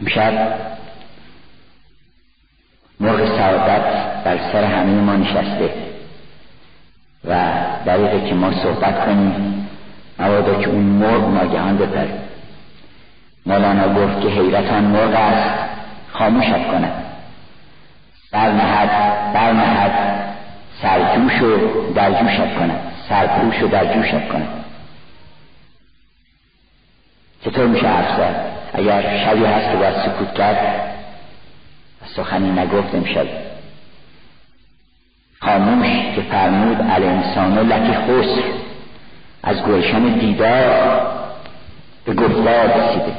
امشب مرغ سعادت بر سر همه ما نشسته. و دلیله که ما صحبت کنیم مبادا که اون مرغ ناگهان بپره. مولانا گفت که حیرت آن مرغ است خاموشت کند. برنهد برنهد سرجوش و در جوشت کند. سرپوش و در جوشت کند. چطور میشه حرف زد؟ اگر شبی هست که باید سکوت کرد سخنی نگفت امشب. خاموش که فرمود الانسان لکی خسر. از گلشن دیدار به گفتار رسیده.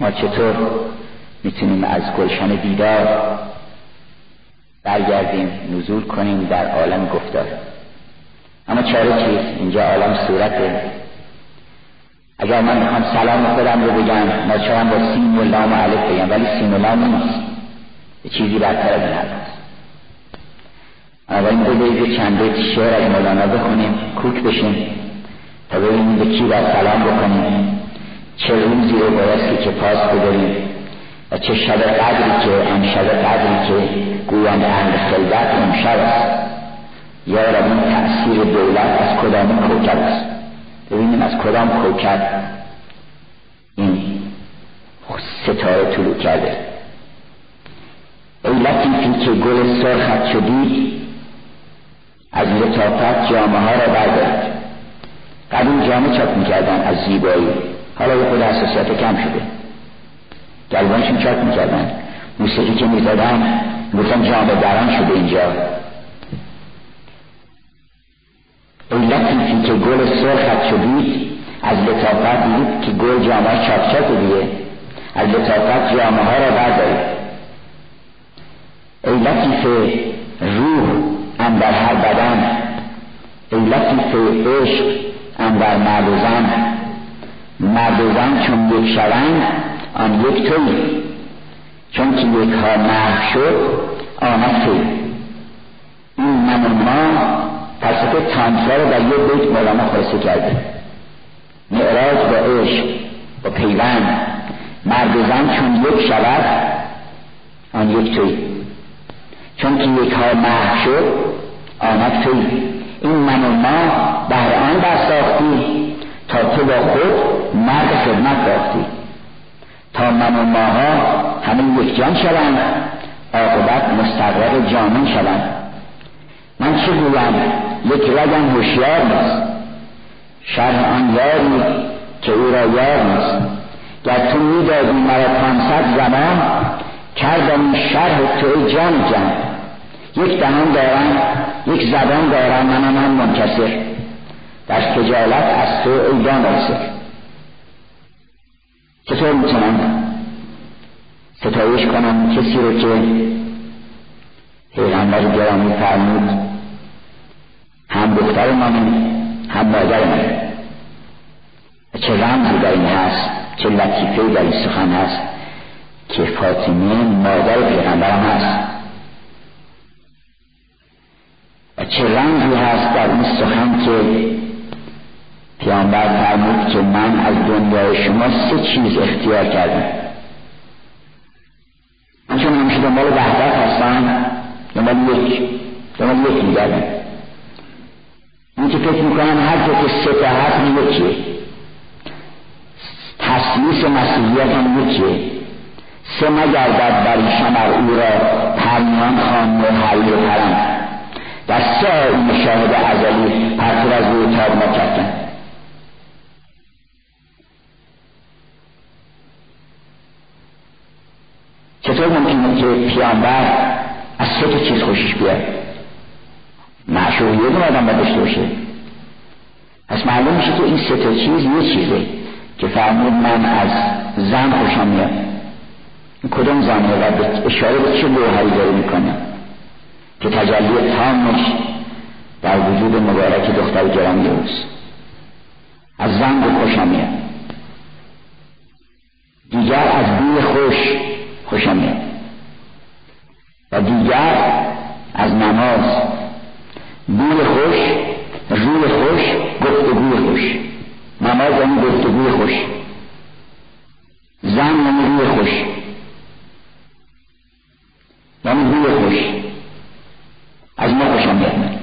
ما چطور می‌تونیم از گلشن دیدار برگردیم نزول کنیم در عالم گفتار؟ اما چاره چیست؟ اینجا عالم صورته اگر من می‌خوام سلام خودم رو بگم ناچارم با سین و لام و علف بگم ولی سین و لام نیست. چیزی برتر از این حرف اول این دو چند بیت شعر از مولانا بخونیم کوک بشیم تا ببینیم به کی باید سلام بکنیم. چه روزی رو بایستی که پاس بداریم و چه شب قدری که آن شب قدری که گویان اهل خلوت امشب است. یا رب این تأثیر دولت از کدام کوکب است؟ ببینیم از کدام کوکب این ستاره طلوع کرده. ای لطیفی که گل سرخت شدی از لطافت جامعه ها را بردارید قبل جامعه چاپ می‌کردن از زیبایی. حالا به خود حساسیت کم شده. گلبانشون چاپ می‌کردن. موسیقی که می‌زدن گفتن جامعه دران شده اینجا. لطیفی که گل سرخت شدید از لطافت دید که گل جامعه چاپ چاپ دیگه از لطافت جامعه ها را بردارید ای لطیف روح اندر هر بدن. ای لطیف عشق اندر مرد و زن. مرد و زن چون یک شوند آن یک توی. چون که یک ها محو شد آمد توی. این من و ما فلسفه تانترا رو در یک بیت مولانا خلاصه کرده. معراج با عشق با پیوند. مرد زن چون یک شود آن یک توی. چون که یک ها محو شد آمد توی. این من و ما بهر آن برساختی تا تو با خود مرد خدمت داختی تا من و ماها همه یک جان شوند عاقبت مستقرق جانان شوند. من چه گویم؟ یک رگم هوشیار نیست. شرح آن یاری که او را یار نیست. گر تو می‌دادی مرا پانصد زمان کردم شرح تو ای جان جان. یک دهان دارم یک زبان دارم منم هم منکسر. در خجالت از تو ای دانسر چطور می‌تونم ستایش کنم کسی رو که پیغمبر گرامی فرمود هم دختر منه هم مادر منه چه رمزی در این هست چه لطیفه در این سخن هست که فاطمه مادر پیغمبرم هست و چه رنگی هست در این سخن که پیامبر فرمود که من از دنیای شما سه چیز اختیار کردم. من چون همیشه دنبال وحدت هستم دنبال یک دنبال یک میگردم. این که فکر می‌کنم هر که تا هست یکیه تسلیس مسیحیت هم یکیه سه نگردد بر شمر او را پرمیان خان و حلی و پرم در سه این شاهد ازلی پرتر از روی تاب نکردن چطور ممکنه که پیامبر از سه چیز خوشش بیاد؟ معشوق یه دون آدم باید داشته پس معلوم میشه که این سه تا چیز یه چیزه که فرمود من از زن خوشم میاد. کدوم زنه و اشاره به چه گوهری داره می‌کنه؟ که تجلی تامش در وجود مبارک دختر گرامی اوست. از زن خوشم میاد. دیگر از بوی خوش خوشم میاد. و دیگر از نماز گول خوش روی خوش گفتگوی خوش. نماز یعنی گفتگوی خوش. زن یعنی روی خوش. یعنی روی خوش. از ما خوشم میاد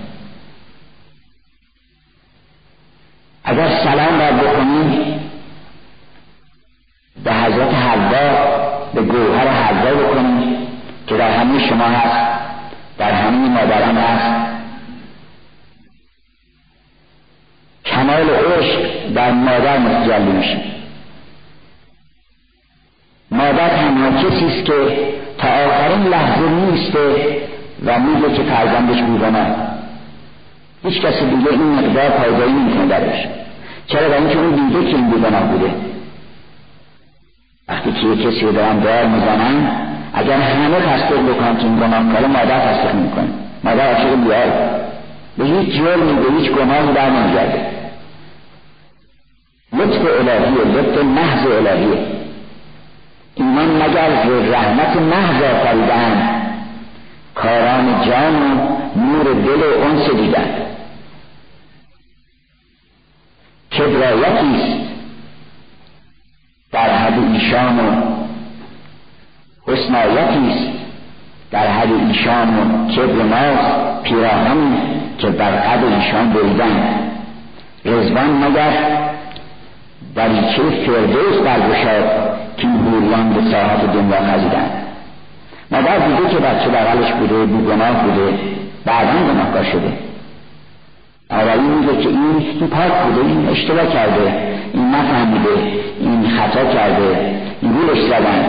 اگر سلام را بکنیم به حضرت حوا به گوهر حوا بکنیم که در همه شما هست در همه مادران هست. کمال عشق در مادر متجلی میشه. مادر تنها کسی است که تا آخرین لحظه نیسته و میگه که فرزندش بیگناه. هیچ کسی دیگه این مقدار پایدایی نمی‌تونه درش چرا؟ برای اینکه اون دیده که این بیگناه بوده. وقتی که یه کسی رو دارن دار می‌زنن اگر همه تصدیق بکنن که این گناه کاره مادر تصدیق می‌کنه مادر عاشق بیار به هیچ جرمی به هیچ گناهی در نمیگرده لطف الهیه لطف محض الهیه. ایمان مگر ز رحمت محض آفریدن کاران جان و نور دل و انس دیدن کبرایتی است در حد ایشان و حسنایتی است در حد ایشان و کبر ماست. پیراهنی که بر قد ایشان بریدن رزوان مگر دریچه فردوس برگشاد که این به ساحت دنیا خزیدن مادر دیده که بچه بغلش بوده گناه بوده بعدا گناهکار شده؟ این میگه که این این پاک بوده این اشتباه کرده این نفهمیده این خطا کرده این گولش زدن.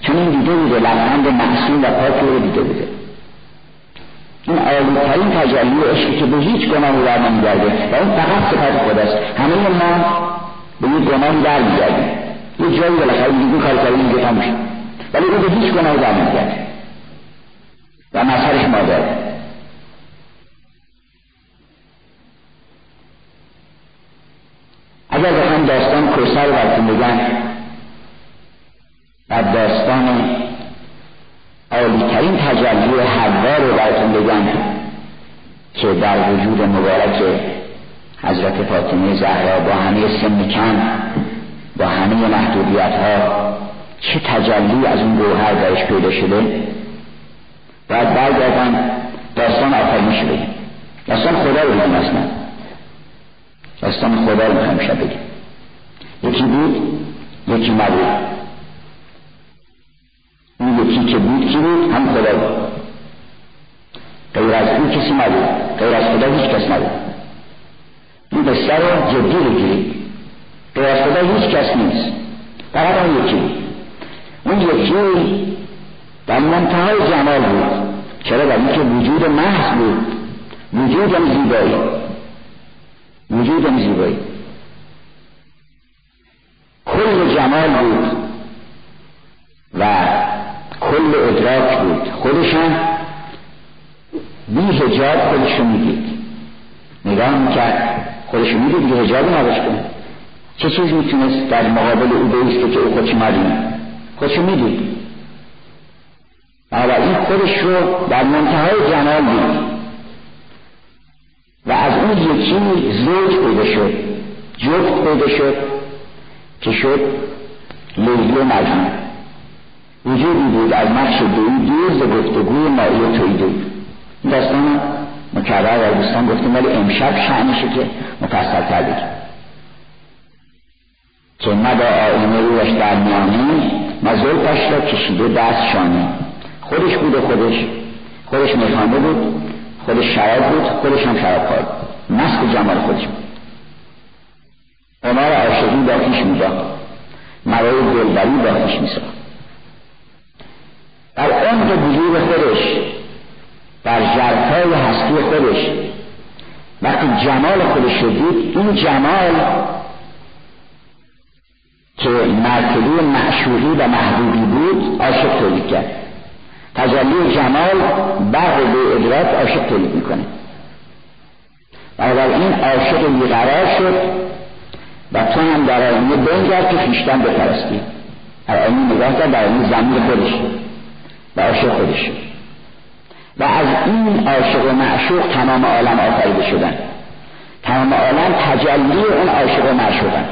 چون این دیده بوده لبخند معصوم و پاک رو دیده بوده. این عالیترین تجلی عشقی که به هیچ گناهی در نمیگرده و این فقط صفت خداست همه ما به یک گناهی در میگردیم یه جایی بالاخره دیگه کار کردیم دیگه تموم ولی او به هیچ گناهی در نمیگرده و مظهرش مادر. اگر بخوام داستان کوسر رو براتون بگم و داستان عالیترین تجلی حوا رو براتون بگم که در وجود مبارک حضرت فاطمه زهرا با همه سن کم با همه محدودیت ها چه تجلی از اون گوهر درش پیدا شده؟ باید برگردن داستان آفرینش بگیم داستان خدا رو بگیم اصلا. داستان خدا رو می‌خوایم شب بگیم یکی بود یکی نبود. اون یکی که بود کی بود؟ هم خدا بود. غیر از اون کسی نبود. غیر از خدا هیچ کس نبود. این بستر جدی بگیرید غیر از خدا هیچ کس نیست. فقط اون یکی. اون یکی در منتهای جمال بود. چرا؟ برای اینکه وجود محض بود. وجودم زیبایی. وجودم زیبایی. کل جمال بود. کل ادراک بود. خودشم بی هجاب خودشو می‌دید. نگاه می‌کرد. خودشو می‌دید بی هجابی نباش کنه. چه چیز می‌تونست در مقابل او بیسته که او خودش مدونه خودشو می‌دید. این خودش رو در منتهای جمال دید. و از اون یکی زوج پیدا شد جفت پیدا شد که شد لیلی مجنون وجودی بود از نقش دوی دور ز گفتگوی مایی و توی دور این داستان مکرر و دوستان گفتیم ولی امشب شعنشه که مفصل کرده که نه با آینه روش در میانه نه زلفش را کشیده دست شانه خودش بود و خودش. خودش میخانده بود خودش شراب بود خودش هم شراب خورد مست جمال خودش بود. عمر عاشقی با پیش می‌داد مرای دلبری با پیش میساخت. در عمق وجود خودش در جرفای هستی خودش. وقتی جمال خودش رو این جمال که مرتبه معشوقی و محبوبی بود عاشق تولید کرد. تجلی جمال بعد به ادراک عاشق تولید می‌کنه. این عاشق بیقرار شد و تو هم در آینه بنگر که خیشتن بپرستی. در آینه نگاه کرد در آینه زمین خودش. و عاشق خودش. و از این عاشق و معشوق تمام عالم آفریده شدن. تمام عالم تجلی اون عاشق و معشوقن.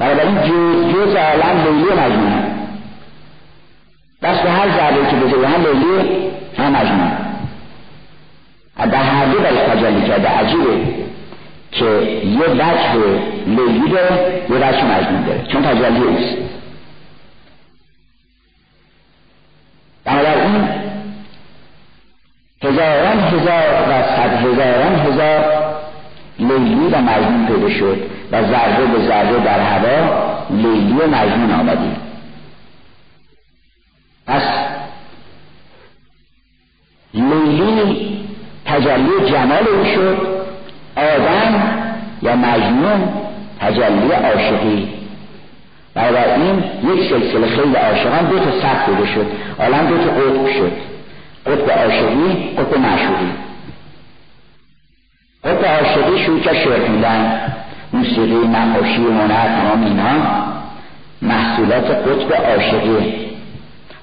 این جز, جز عالم لیلی مجموعه بس به هر ضربه که بزنه هم لیلی هم مجنون. در هر دو برش تجلی کرده عجیبه که یه وجه لیلی داره یه وجه مجنون داره. چون تجلی اوست. بنابراین هزاران هزار و صد هزاران هزار لیلی و مجنون پیدا شد و ذره به ذره در هوا لیلی و مجنون آمدی پس لیلی تجلی جمال او شد آدم یا مجنون تجلی عاشقی. این یک سلسله خیلی عاشقان دو تا سخت بوده شد. عالم دو تا قطب شد. قطب عاشقی قطب معشوقی. قطب عاشقی شروع که شعر خوندن. موسیقی نقاشی هنر تمام اینها محصولات قطب عاشقی.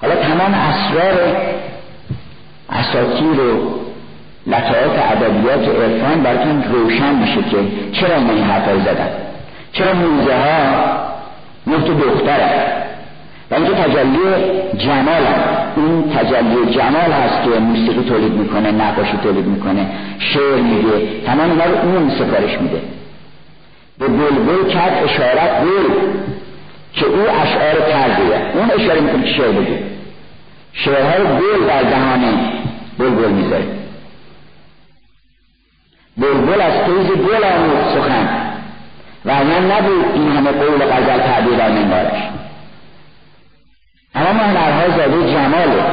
حالا تمام اسرار اساطیر و لطایف ادبیات عرفان براتون روشن میشه که چرا ما این حرفا زدن؟ چرا موزه ها نه دختره و اینکه تجلی جمال این تجلی جمال هست که موسیقی تولید می‌کنه نقاشی تولید می‌کنه. شعر میگه تمام اینا رو اون سفارش میده. به بلبل کرد اشارت گل که او اشعار کرده اون اشاره می‌کنه که شعر بگه. شعرها رو گل در دهان بلبل می‌ذاره. بلبل از تیز گل آمود سخن. و من نبود این همه قول غزل تعبیر در منبارش اما هنرها زاده جماله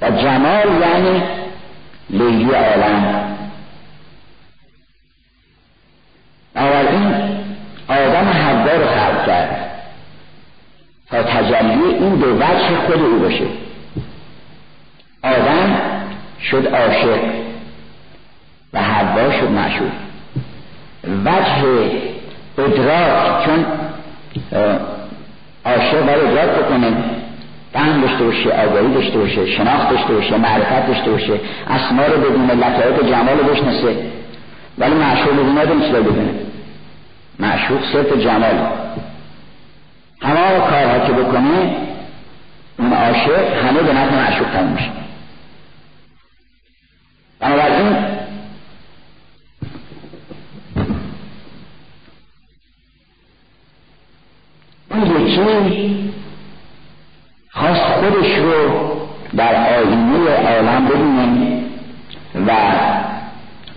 و جمال یعنی لیلی عالم. این آدم حوا رو خلق کرد تا تجلی این دو وجه خود او باشه آدم شد عاشق و حوا شد معشوق. وجه ادراک چون عاشق باید ادراک بکنه. فهم داشته باشه آگاهی داشته باشه شناخت داشته باشه معرفت داشته باشه اسما رو بدونه لطایف جمال رو بشناسه. ولی معشوق بدونه رو بدونه. معشوق صرف جمال. تمام کارها که بکنه اون عاشق همه به نفع معشوق تموم میشه. بنابراین یکی خواست خودش رو در آینه عالم ببینه و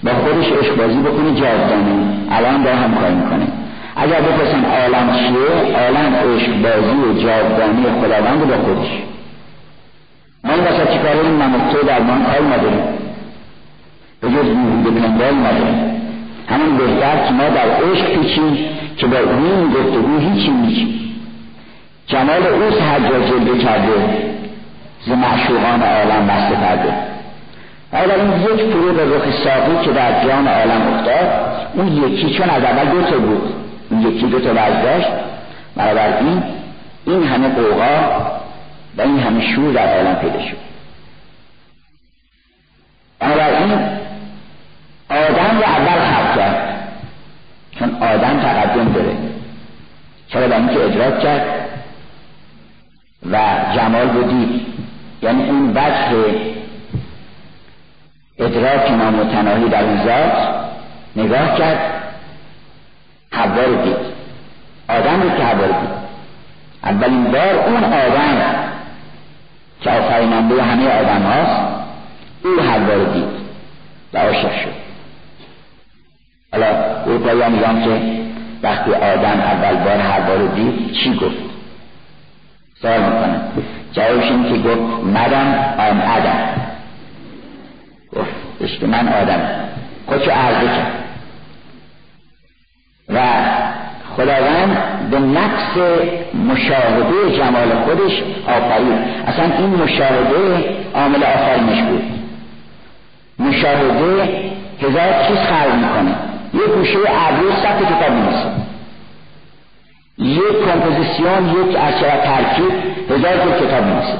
با خودش عشقبازی بکنه جاودانه. الان با هم کار می‌کنه. اگر بپرسن عالم چیه عالم و جاودانی خداوند با خودش. ما این وسط چیکار این من تو در من کار نداریم. به جز به پندال نداریم. همون بهتر که ما در عشق پیچیم که با این گفتگو هیچی نیچیم جمال هر جا جلوه کرده ز معشوقان عالم بسته کرده. اگر این یک فرو به رخ ساقی که در جان عالم افتاد اون یکی چون از اول دو تا بود. اون یکی دو تا وزداشت این این همه قوقا و این همه شور در عالم پیدا شد. این آدم رو اول خلق کرد چون آدم تقدم داره. چرا به اینکه ادراک کرد؟ و جمال رو دید یعنی اون وجه ادراک نامتناهی در این ذات نگاه کرد. حوا رو دید. آدم رو که حوا رو دید. اولین بار اون آدم که آفریننده همه آدم هاست او حوا رو دید و عاشق شد. حالا او میگم که وقتی آدم اول بار حوا رو دید چی گفت؟ سوال می‌کنم جوابش این که گفت مدم آن ادم گفت که من آدم. خودشو عرضه کرد و خداوند به نقص مشاهده جمال خودش آفرید اصلا این مشاهده عامل آفرینش بود. مشاهده هزار چیز خلق می‌کنه. یه گوشه ابرو صفحه کتاب میشه یک کمپوزیسیون یک اشعه ترکیب هزار تا کتاب میشه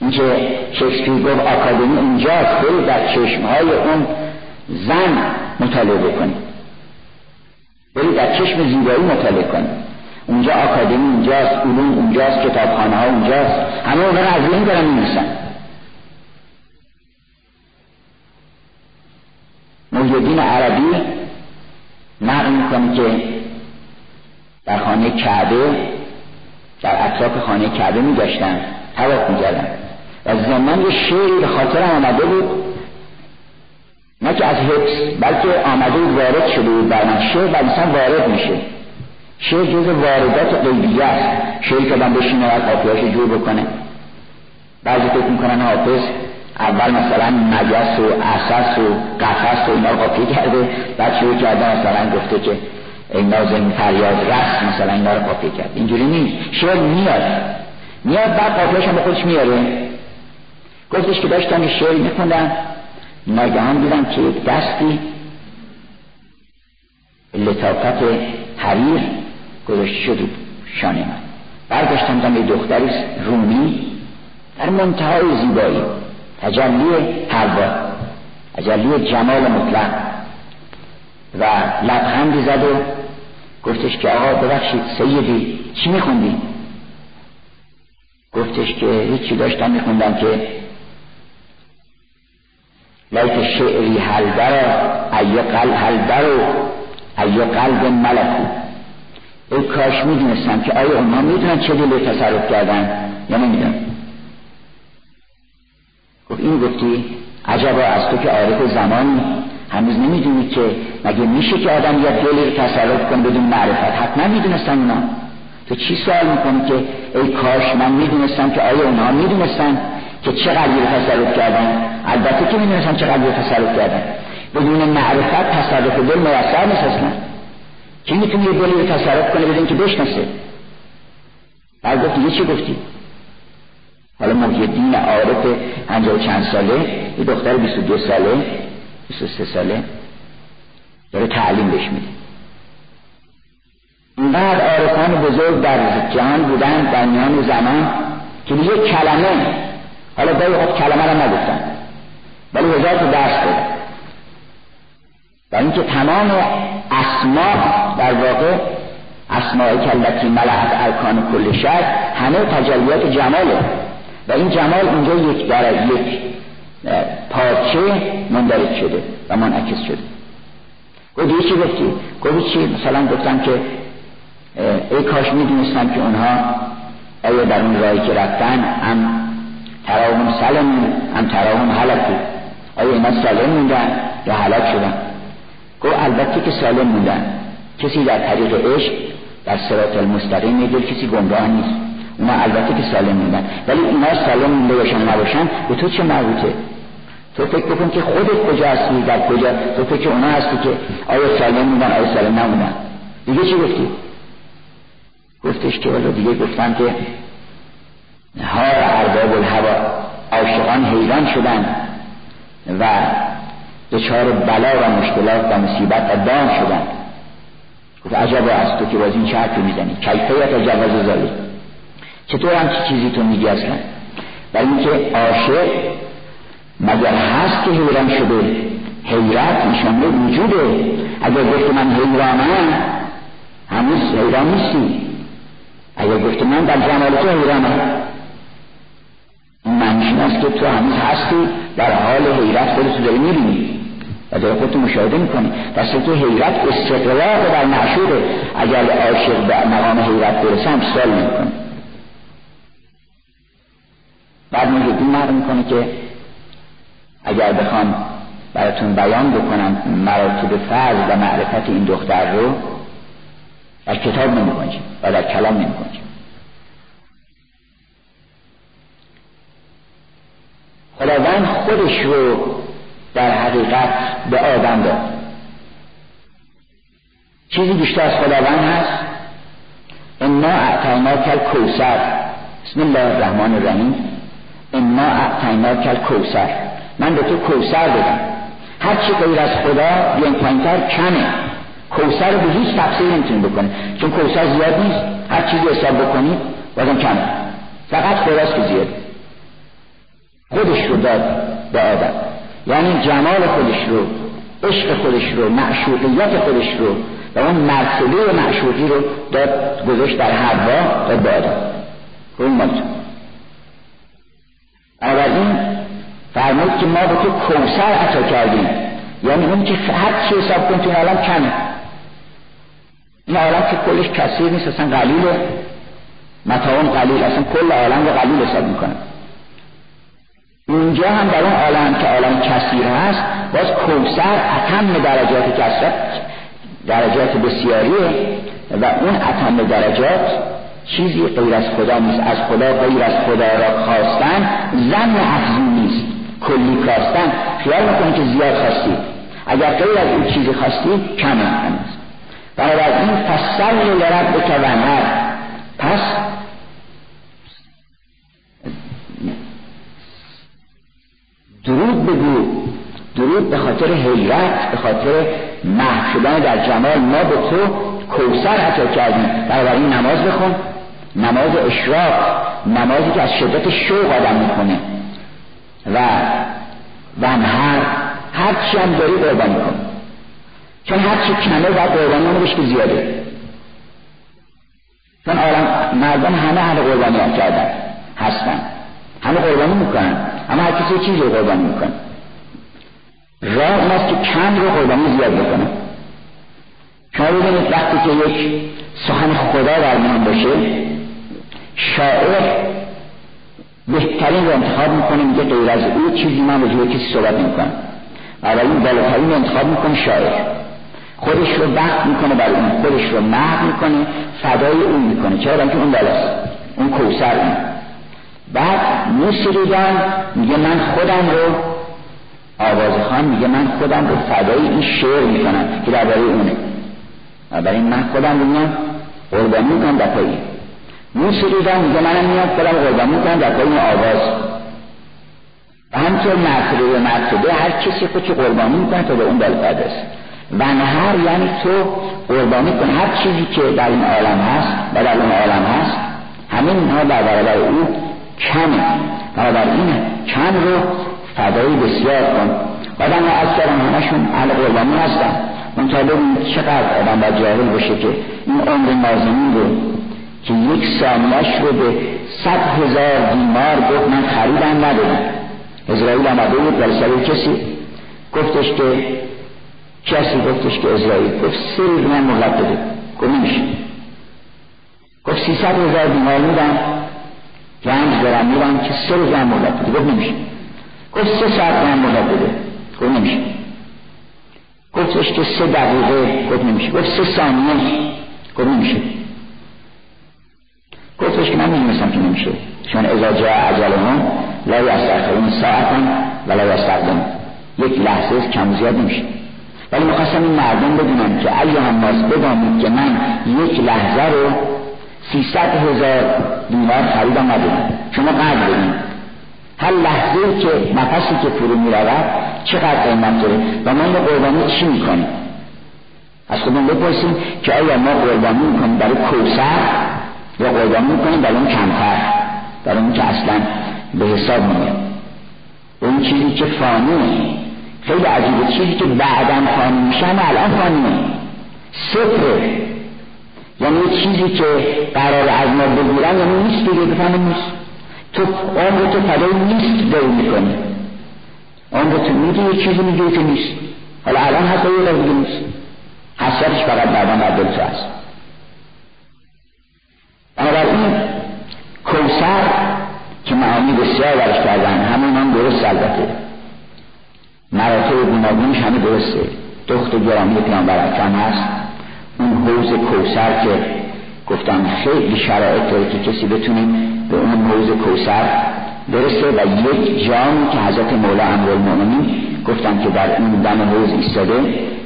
اینکه شکسپیر گفت آکادمی اینجاست برید در چشمهای اون زن مطالعه بکنید. برید در چشم زیبایی مطالعه کنید. اونجا آکادمی اونجاست علوم اونجاست کتابخانه ها اونجاست همه اونها رو از این دارن عربی نقل می‌کنه که در خانه کعبه در اطراف خانه کعبه می گشتن تواف می و زمان یه شعری به خاطرم آمده بود نه که از حفظ بلکه آمده وارد شده بود بر من. شعر بر وارد میشه. شعر جز واردات قیدیه است. شعری که من بشینه و قافیهاش جور بکنه بعضی فکر می‌کنن حافظ اول مثلا مجس و اساس و قفص و اینا قافیه کرده بعد شروع کرده مثلا گفته که ای نازنین فریاد رست مثلا اینا رو قافیه کرد. اینجوری نیست. شعر میاد. میاد بعد قافیهش به خودش میاره. گفتش که داشتم یه شعری میخوندم. ناگهان دیدم که یک دستی لطافت حریر گذاشته شد شانه من. برداشتم دم یه دختری رومی در منتهای زیبایی. تجلی حوا. تجلی جمال مطلق. و لبخندی زد و گفتش که آقا ببخشید سیدی چی میخوندی؟ گفتش که هیچی داشتم میخوندم که لیت شعری هل ای قلب هل و ای قلب ملکو ای کاش می‌دونستم که آیا اونها می‌دونن چه دلی تصرف کردن؟ یا نمی‌دونن گفت این گفتی عجبا از تو که عارف زمانی هنوز نمی‌دونی که مگه میشه که آدم یا دلی رو تصرف کن بدون معرفت؟ حتما می‌دونستن اونا. تو چی سوال می‌کنی که ای کاش من می‌دونستم که آیا اونها می‌دونستن که چقدر رو تصرف کردن؟ البته که می‌دونستن چقدر رو تصرف کردن. بدون معرفت تصرف دل میسر نیست اصلا. کی می‌تونه یه دلی رو تصرف کنه بدون که بشناسه؟ بعد گفت چی گفتی؟ حالا موجی دین عارف و چند ساله یه دختر 22 ساله 23 ساله داره تعلیم بهش میده. اینقدر عارفان بزرگ در جهان بودن در میان زمان که یک کلمه حالا گاهی خود کلمه را نگفتن ولی هزار تا درس دادن. و اینکه تمام اسما در واقع اسماء کلتی ملعت ارکان کل شهر همه تجلیات جماله. و این جمال اینجا یک در یک پارچه مندرج شده و منعکس شده گفتی چی گفتی؟ گفتی چی؟ مثلا گفتم که ای کاش می‌دونستم که اونها آیا در اون راهی که رفتن هم تراهم سلم هم تراهم حلقی آیا اینا سالم موندن یا حلق شدن گفت البته که سالم موندن کسی در طریق عشق در سرات المستقیم دل کسی گمراه نیست اونا البته که سالم موندن ولی اینا سالم مونده باشن نباشن به تو چه مربوطه؟ تو فکر بکن که خودت کجا هستی در کجا؟ تو فکر اونا هستی که آیا سالم موندن آیا سالم نموندن دیگه چی گفتی؟ گفتش که ولی دیگه گفتن که هار ارباب الهوا عاشقان حیران شدن و دچار بلا و مشکلات و مصیبت و دام شدن. گفت عجب از تو که باز این چه حرفی می‌زنی؟ کیفیت جواز زالی چطور هم چی چیزی تو میگی اصلا؟ برای اینکه عاشق مگر هست که حیران شده؟ حیرت نشانه وجوده. اگر گفت من حیرانم هنوز حیران نیستی. اگر گفت من در جمال تو حیرانم. این است که تو هنوز هستی در حال حیرت خودتو داری می‌بینی. و داری خودتو مشاهده می‌کنی. پس تو حیرت استقرار در معشوره اگر عاشق به مقام حیرت برسه هم سال می‌کنه بعد مجدی مرد می‌کنه که اگر بخوام براتون بیان بکنم مراتب فرض و معرفت این دختر رو در کتاب نمیکنجیم و در کلام نمیکنجیم خداوند خودش رو در حقیقت به آدم داد. چیزی بیشتر از خداوند هست؟ انا اعطیناک الکوثر. بسم الله الرحمن الرحیم. انا اعطیناک الکوثر من به تو کوثر دادم هر چی غیر از خدا بیان پایینتر کمه. کوثر رو به هیچ تفسیر نمی‌تونی بکنه چون کوثر زیاد نیست. هر چیزی حساب بکنید بازم کمه. فقط خداست که زیاد. خودش رو داد به آدم. یعنی جمال خودش رو عشق خودش رو معشوقیت خودش رو و اون مرتبه معشوقی رو داد گذاشت در حوا داد به آدم. اون بنابراین فرمود که ما به تو کوسر عطا کردیم. یعنی اون که هر چی حساب کن تو عالم کمه. این عالم که کلش کثیر نیست اصلا قلیله. متاون قلیل اصلا کل عالم رو قلیل حساب می‌کنه. اونجا هم در اون عالم که عالم کثیر هست باز کوسر اتم درجات کسرت درجات بسیاریه و اون اتم درجات چیزی غیر از خدا نیست. از خدا غیر از خدا را خواستن زن افزون نیست. کلی کاستن خیال می‌کنی که زیاد خواستی. اگر غیر از این چیزی خواستی کم هست بنابراین فصل لرب و پس درود بگو. درود به خاطر حیرت به خاطر محو شدن در جمال. ما به تو کوسر عطا کردیم. بنابراین نماز بخون. نماز اشراق نمازی که از شدت شوق آدم می‌کنه. و و هر هر چی هم داری قربانی کن. چون هر چی کمه باید قربانی اونو که زیاده. چون آرام مردم همه همه قربانی هم کردن. هستن. همه قربانی می‌کنن. اما هر کسی چیزی رو قربانی می‌کنه. راه اون است که کم رو قربانی زیاد بکنه. شما ببینید وقتی که یک سخن خدا در میان باشه شاعر بهترین رو انتخاب می‌کنه میگه غیر از او چیزی من وجود کسی صحبت می‌کنم این بالاترین رو انتخاب می‌کنه شاعر. خودش رو وقت می‌کنه برای اون خودش رو محو می‌کنه فدای اون می‌کنه. چرا؟ که اون بالاست. اون کوسر اون. بعد موسیقیدان میگه من خودم رو آوازخان میگه من خودم رو فدای این شعر می‌کنم که درباره اونه. برای من خودم رو میام قربانی می‌کنم در موسیقیدان میگه منم میام خودم قربانی می‌کنم در پایی آواز. و همطور مرتبه به مرتبه هر کسی خودشو قربانی می‌کنه تا به اون بالاتر و هر یعنی تو قربانی کن. هر چیزی که در این عالم هست و در اون عالم هست همین اینها در برابر او کمه. این کم رو فدایی بسیار کن. آدم از کردن همشون اهل قربانی هستن. منتها ببینید چقدر آدم باید جاهل باشه که این عمر نازمین رو که یک ثانیش رو به صد هزار دیمار گفت من خریدم ندادم. اسرائیل آمده بود ولی سر کسی. گفتش که کسی گفتش که اسرائیل گفت سه روز من مهلت بده. گفت نمیشه. گفت سیصد هزار دیمار میدم. گنج دارم میدم که سه روز من مهلت بده. گفت نمیشه. گفت سه ساعت من مهلت بده. گفت نمیشه. گفتش که سه دقیقه گفت نمیشه. گفت سه ثانیه. گفت نمیشه. گفتش که من می‌دونستم که نمیشه. چون ازا جا هم لا یستخرون ساعتا ولا یستقدم یک لحظه کم زیاد نمیشه. ولی می‌خواستم این مردم بدونم که هم ناس بدانید که من یک لحظه رو سیصد هزار دینار خریدم ندارم شما قدر بدین. هر لحظه که نفسی که فرو می‌رود چقدر قیمت داره؟ و ما اینو قربانی چی می‌کنیم از خودمون بپرسیم که آیا ما قربانی می‌کنیم برای کوسر یا قربانی می‌کنیم برای اون کمتر برای اون که اصلا به حساب میاد اون چیزی که فانیه خیلی عجیبه. چیزی که بعدم فانی میشن الان فانیه صفره. یعنی چیزی که قرار از ما بگیرن یعنی نیست دیگه بفهمه نیست. تو عمر تو فدای نیست داری می‌کنی. عمر تو میگی یه چیزی میگه که نیست. حالا الان حتی یه دیگه نیست. حسرتش فقط بعدا دل تو هست. بنابراین کوسر که معانی بسیار برش کردن همون هم درست البته. مراتب گوناگونش همه درسته. دخت گرامی پیامبر اکرم هست. اون حوز کوسر که گفتم خیلی شرایط داره که کسی بتونه به اون حوز کوسر برسه و یک جام که حضرت مولا امرالمؤمنین گفتم که در اون دم حوز ایستاده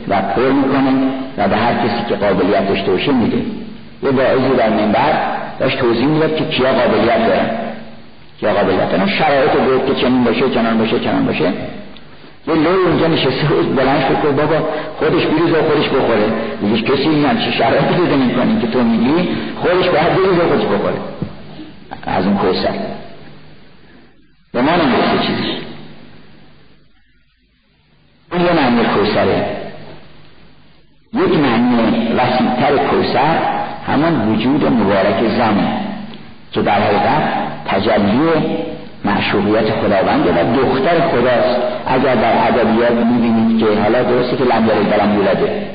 و پر می‌کنه و به هر کسی که قابلیت داشته باشه میده. یه باعثی در منبر داشت توضیح می‌داد که کیا قابلیت دارن کیا قابلیت دارن. شرایط بود که چنین باشه چنان باشه چنان باشه. یه لوی اونجا نشسته بود بلند شد بابا خودش بریز و خودش بخوره. میگه کسی این چه شرایطی پیدا می‌کنی که تو میگی خودش باید بریز و خودش بخوره. از اون کوسر به ما نمی‌رسه چیزی. اون یه معنی کوسره. یک معنی وسیعتر کوسر همان وجود مبارک زمه که در حقیقت تجلی معشوقیت خداونده و دختر خداست. اگر در ادبیات می‌بینید که حالا درسته که لم یلد ولم یولده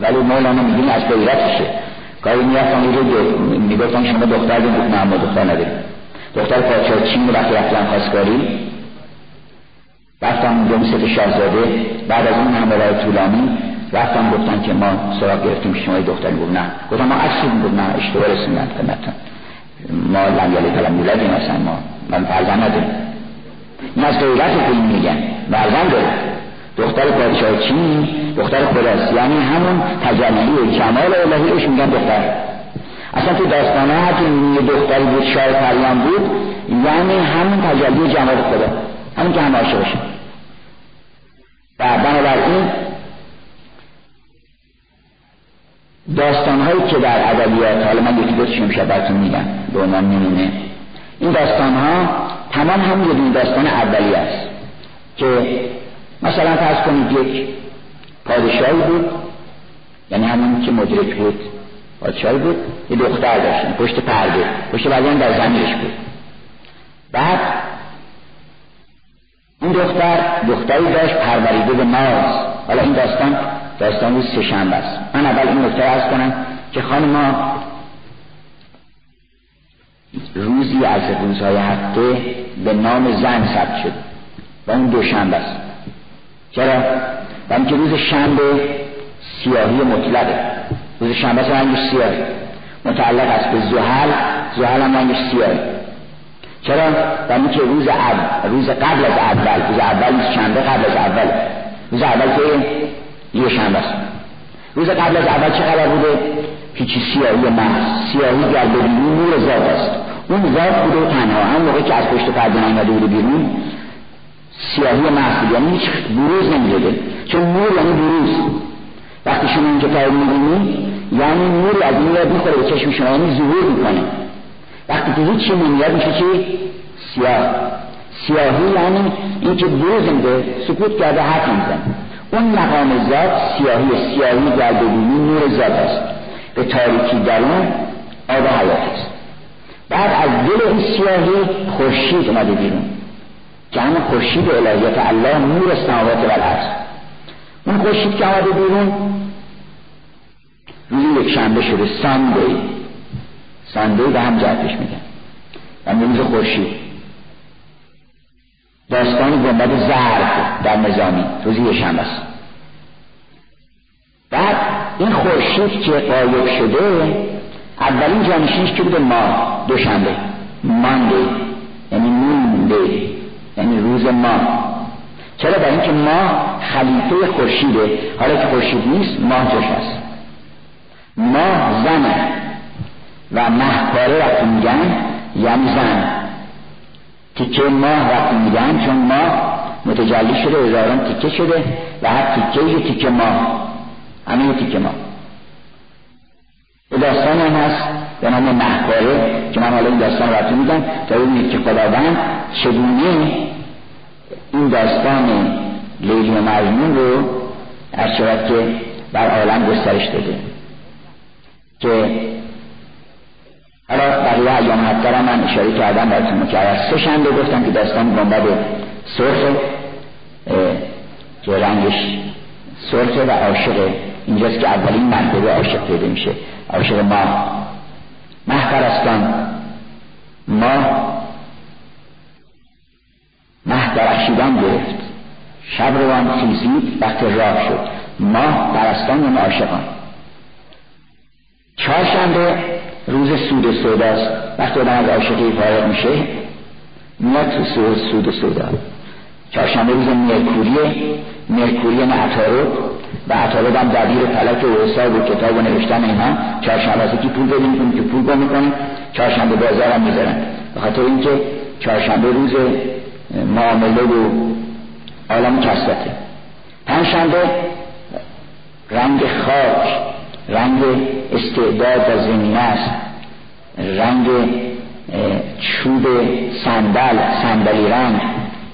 ولی مولانا میگیم از غیرتشه گاهی می‌رفتن رو می‌گفتن شما دختر دارید نه ما دختر نداریم. دختر پادشاه چین وقتی رفتن خواستگاری رفتم اونجا مثل شاهزاده. بعد از اون همه راه رفتم گفتن که ما سراغ گرفتیم شما دختری بود نه. گفتم ما عکس بود نه. اشتباه رسوندن خدمتتون ما لم یلی کلم مولدیم اصلا ما. من فرزن نداریم این از فیلم میگن. فرزن داره دختر پادشاه چین دختر خداست یعنی همون تجلی کمال الهی روش میگن دختر. اصلا تو داستانه هر یه دختری بود شاه پریان بود یعنی همون تجلی جمال خدا. همون که همه عاشق و بنابراین داستان هایی که در ادبیات حالا من یکی دوستش امشب براتون میگم به عنوان نمونه. این داستان ها تمام هم یه داستان اولی است که مثلا فرض کنید یک پادشاهی بود یعنی همون که مدرک بود پادشاهی بود یه دختر داشتن پشت پرده پشت پرده در زمینش بود. بعد این دختر دختری داشت پروریده به ناز حالا این داستان داستان روز سهشنبه است. من اول این نکته ارز کنم که خانم ما روزی از روزهای هفته به نام زن ثبت شد و اون دوشنبه است. چرا؟ و اینکه روز شنبه سیاهی مطلقه. روز شنبه است رنگش سیاهی. متعلق است به زحل. زحل هم رنگش سیاهی. چرا؟ و اینکه روز روز قبل از اول روز اول شنبه قبل از اول. روز اول که یه شنبه است. روز قبل از اول چه خبر بوده؟ هیچی سیاهی محض سیاهی ببینی نور ذات است. اون ذات بوده تنها. هم موقعی که از پشت پرده نیامده بوده بیرون سیاهی محض یعنی هیچ بروز نمیده چون نور یعنی بروز. وقتی شما این کتاب می‌بینی یعنی نور از این یاد می‌خوره به چشم شما یعنی ظهور می‌کنه. وقتی که هیچی نمیاد میشه چی؟ سیاه. سیاهی یعنی اینکه بروز میده سکوت کرده حرف می‌زنه. اون مقام ذات سیاهی سیاهی در ببینی نور ذات است. به تاریکی درون آب حیات است. بعد از دل این سیاهی خورشید اومده بیرون. که همون خورشید الهیت الله نور سماوات و الارض. اون خورشید که آمده بیرون روز یک شنبه شده ساندی ساندی به هم جهتش میگن. و روز خورشید. داستان گنبد زرد در نظامی. روزی شنبه است. بعد این خورشید که قایب شده اولین جانشینش که بوده؟ ما دوشنبه. مانده یعنی مونده. یعنی روز ما چرا؟ برای اینکه ما خلیفه خورشیده. حالا که خورشید نیست ماه جوش هست. ماه زنه. و مهپاره وقتی میگن یعنی زن. تیکه ماه وقتی میگن چون ماه متجلی شده هزاران تیکه شده و هر تیکه یه تیکه ماه همه یه تیکه ماه داستان هم هست به نام محکاره که من حالا این داستان رو میگم تا ببینید که خداوند چگونه این داستان لیلی و مجنون رو از که بر عالم گسترش داده. که حالا بقیه ایام هفته من اشاره کردم براتون از سه شنبه گفتم که داستان گنبد سرخ که رنگش سرخه و عاشق. اینجاست که اولین مرتبه عاشق پیدا میشه. عاشق ما. مه پرستان. ما مه درخشیدن گرفت. شب روان خیزید وقت راه شد. ماه پرستان و عاشقان. چهارشنبه روز سود سوداست وقتی آدم از عاشقی فارغ میشه. میاد تو سود, سود سودا. چهارشنبه روز مرکوریه. مرکوری نه عطارد و عطارد هم دبیر فلک و حساب و کتاب و نوشتن اینها چهارشنبه هستی که پول بدین که پول با می‌کنن چهارشنبه بازار هم می‌ذارن. به خاطر اینکه چهارشنبه روز معامله و عالم کسرته پنجشنبه رنگ خاک. رنگ استعداد و زمینه است رنگ چوب صندل صندلی رنگ